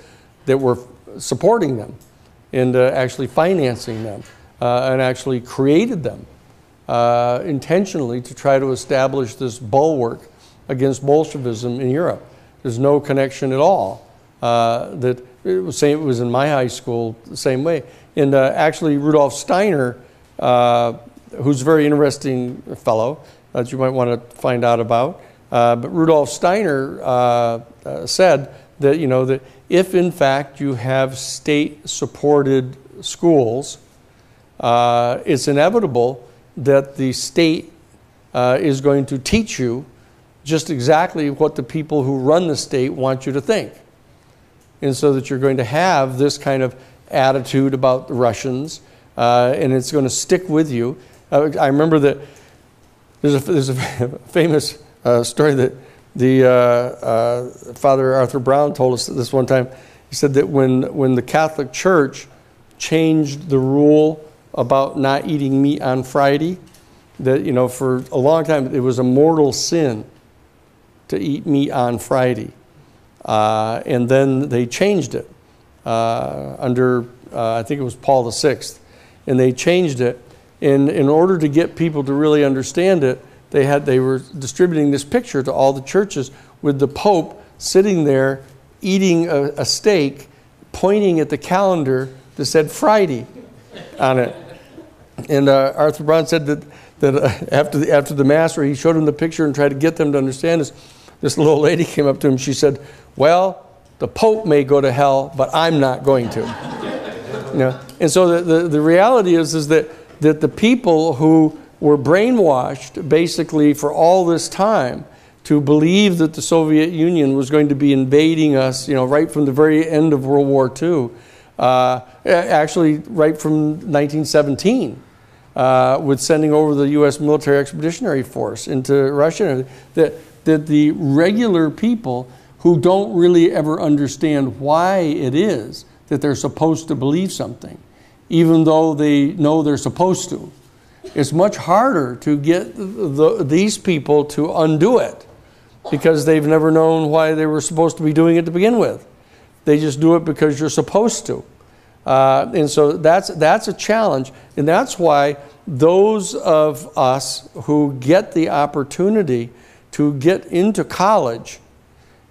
that were supporting them and uh, actually financing them uh, and actually created them uh, intentionally to try to establish this bulwark against Bolshevism in Europe. There's no connection at all. Uh, that it was same. It was in my high school the same way. And uh, actually, Rudolf Steiner, uh, who's a very interesting fellow that you might want to find out about. But Rudolf Steiner said that you know that if in fact you have state-supported schools, uh, it's inevitable that the state uh, is going to teach you just exactly what the people who run the state want you to think. And so that you're going to have this kind of attitude about the Russians, uh, and it's going to stick with you. Uh, I remember that there's a, there's a famous uh, story that the uh, uh, Father Arthur Brown told us this one time. He said that when, when the Catholic Church changed the rule about not eating meat on Friday, that, you know, for a long time it was a mortal sin to eat meat on Friday. Uh, and then they changed it uh, under, uh, I think it was Paul VI. And they changed it. And in order to get people to really understand it, they, had, they were distributing this picture to all the churches with the Pope sitting there eating a, a steak, pointing at the calendar that said Friday on it. And uh, Arthur Brown said that, that uh, after, the, after the Mass, where he showed him the picture and tried to get them to understand this, this little lady came up to him. She said, Well, the Pope may go to hell, but I'm not going to. you know? And so the, the, the reality is, is that, that the people who were brainwashed basically for all this time to believe that the Soviet Union was going to be invading us, you know, right from the very end of World War II, uh, actually right from 1917 uh, with sending over the U.S. military expeditionary force into Russia. That, that the regular people who don't really ever understand why it is that they're supposed to believe something, even though they know they're supposed to, it's much harder to get the, these people to undo it because they've never known why they were supposed to be doing it to begin with. They just do it because you're supposed to. Uh, and so that's, that's a challenge. And that's why those of us who get the opportunity to get into college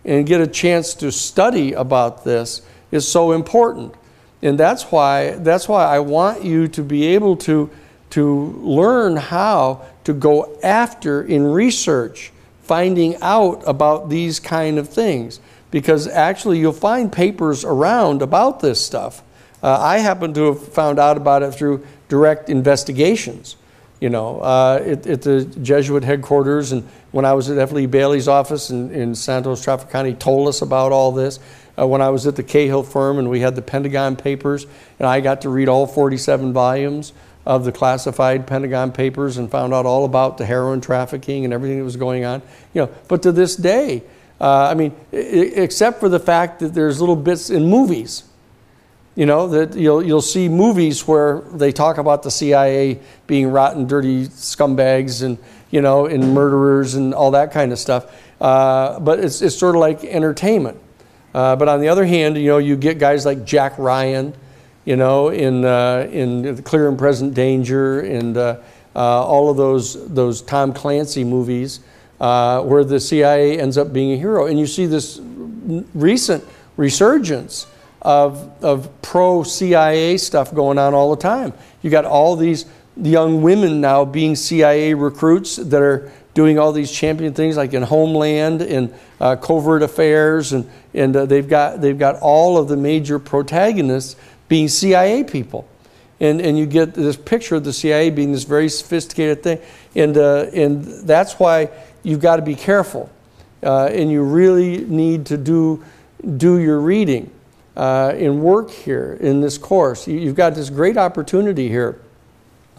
and get a chance to study about this is so important. And that's why, that's why I want you to be able to, to learn how to go after in research, finding out about these kind of things. Because actually, you'll find papers around about this stuff. Uh, I happen to have found out about it through direct investigations. you know, uh, at, at the Jesuit headquarters. And when I was at F. Lee Bailey's office in, in Santos Trafficante, told us about all this. Uh, when I was at the Cahill firm and we had the Pentagon Papers, and I got to read all 47 volumes of the classified Pentagon Papers and found out all about the heroin trafficking and everything that was going on. You know, but to this day, uh, I mean, except for the fact that there's little bits in movies you know, that you'll, you'll see movies where they talk about the CIA being rotten, dirty scumbags and, you know, and murderers and all that kind of stuff. Uh, but it's, it's sort of like entertainment. Uh, but on the other hand, you know, you get guys like Jack Ryan, you know, in, uh, in Clear and Present Danger and uh, uh, all of those, those Tom Clancy movies uh, where the CIA ends up being a hero. And you see this recent resurgence of, of pro CIA stuff going on all the time. You got all these young women now being CIA recruits that are doing all these champion things like in Homeland and uh, Covert Affairs, and, and uh, they've, got, they've got all of the major protagonists being CIA people. And, and you get this picture of the CIA being this very sophisticated thing. And, uh, and that's why you've got to be careful. Uh, and you really need to do, do your reading uh, and work here in this course. You, you've got this great opportunity here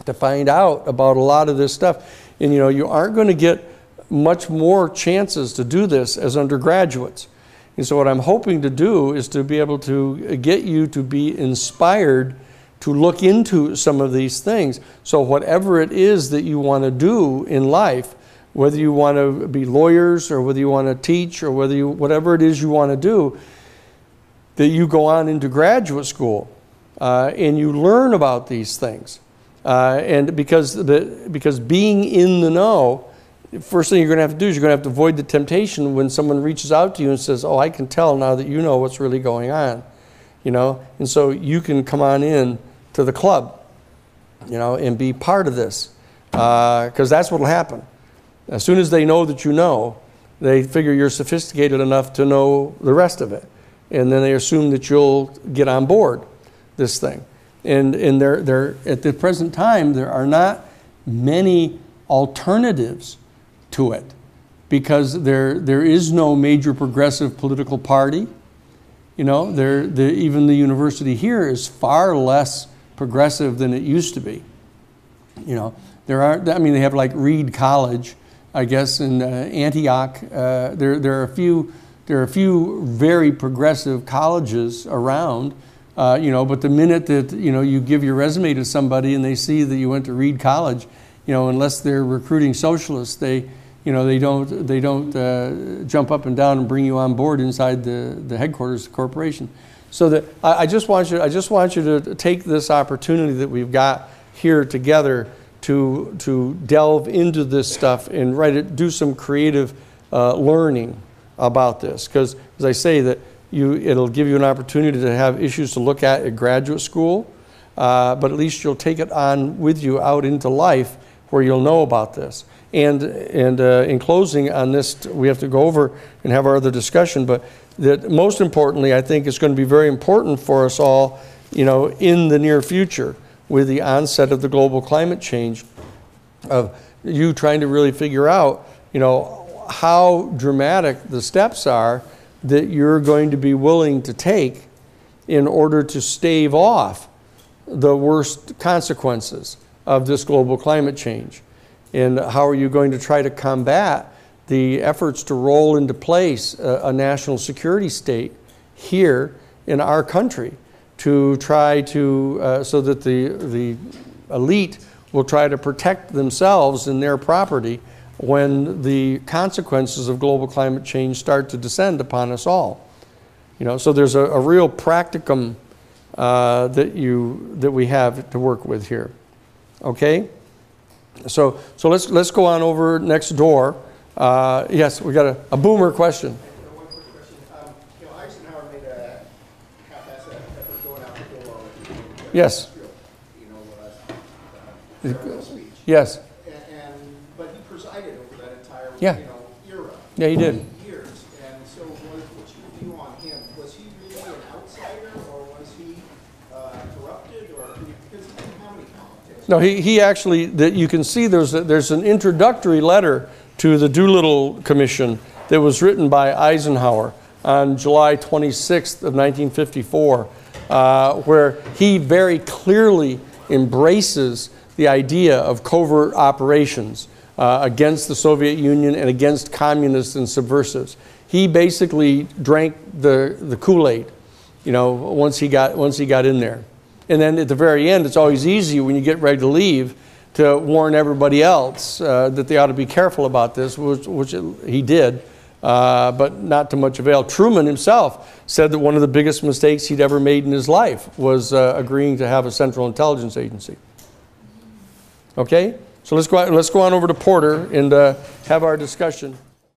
to find out about a lot of this stuff. And you know, you aren't going to get much more chances to do this as undergraduates. And so, what I'm hoping to do is to be able to get you to be inspired to look into some of these things. So, whatever it is that you want to do in life, whether you want to be lawyers or whether you want to teach or whether you, whatever it is you want to do, that you go on into graduate school uh, and you learn about these things. Uh, and because, the, because being in the know, first thing you're going to have to do is you're going to have to avoid the temptation when someone reaches out to you and says, Oh, I can tell now that you know what's really going on. You know, and so you can come on in to the club, you know, and be part of this. Uh, because that's what will happen. As soon as they know that you know, they figure you're sophisticated enough to know the rest of it. And then they assume that you'll get on board this thing. And, and there, there, at the present time, there are not many alternatives to it because there, there is no major progressive political party. You know, there, the, even the university here is far less progressive than it used to be. You know, there are, I mean, they have like Reed College, I guess, in uh, Antioch. Uh, there, there are a few, there are a few very progressive colleges around. Uh, you know, but the minute that you know you give your resume to somebody and they see that you went to Reed College, you know, unless they're recruiting socialists, they, you know, they don't they don't uh, jump up and down and bring you on board inside the, the headquarters of the corporation. So that I, I just want you I just want you to take this opportunity that we've got here together to to delve into this stuff and write it, do some creative uh, learning about this because as I say that you, it'll give you an opportunity to have issues to look at at graduate school, uh, but at least you'll take it on with you out into life where you'll know about this. And, and uh, in closing on this, we have to go over and have our other discussion, but that most importantly, I think it's going to be very important for us all, you know, in the near future with the onset of the global climate change, of you trying to really figure out, you know, how dramatic the steps are that you're going to be willing to take in order to stave off the worst consequences of this global climate change? And how are you going to try to combat the efforts to roll into place a, a national security state here in our country to try to, uh, so that the, the elite will try to protect themselves and their property when the consequences of global climate change start to descend upon us all. You know, so there's a, a real practicum uh, that you that we have to work with here. Okay, so so let's let's go on over next door. Uh, yes, we got a, a boomer question. One quick question. Um, you know, Eisenhower made a going out the door. with the Yes. You know, uh, speech. Yes, And, and, but he presided over that entire, Yeah. you know, era. Yeah, he did. Years. And so what, what's your view on him? Was he really an outsider or was he, uh, corrupted or, because he didn't have any politics? No, he, he actually, that you can see there's, a, there's an introductory letter to the Doolittle Commission that was written by Eisenhower on July 26th of 1954, uh, where he very clearly embraces the idea of covert operations uh, against the Soviet Union and against communists and subversives. He basically drank the, the Kool-Aid, you know, once he, got, once he got in there. And then at the very end, it's always easy when you get ready to leave to warn everybody else uh, that they ought to be careful about this, which, which he did, uh, but not to much avail. Truman himself said that one of the biggest mistakes he'd ever made in his life was uh, agreeing to have a Central Intelligence Agency. Okay? So let's go, let's go on over to Porter and uh, have our discussion.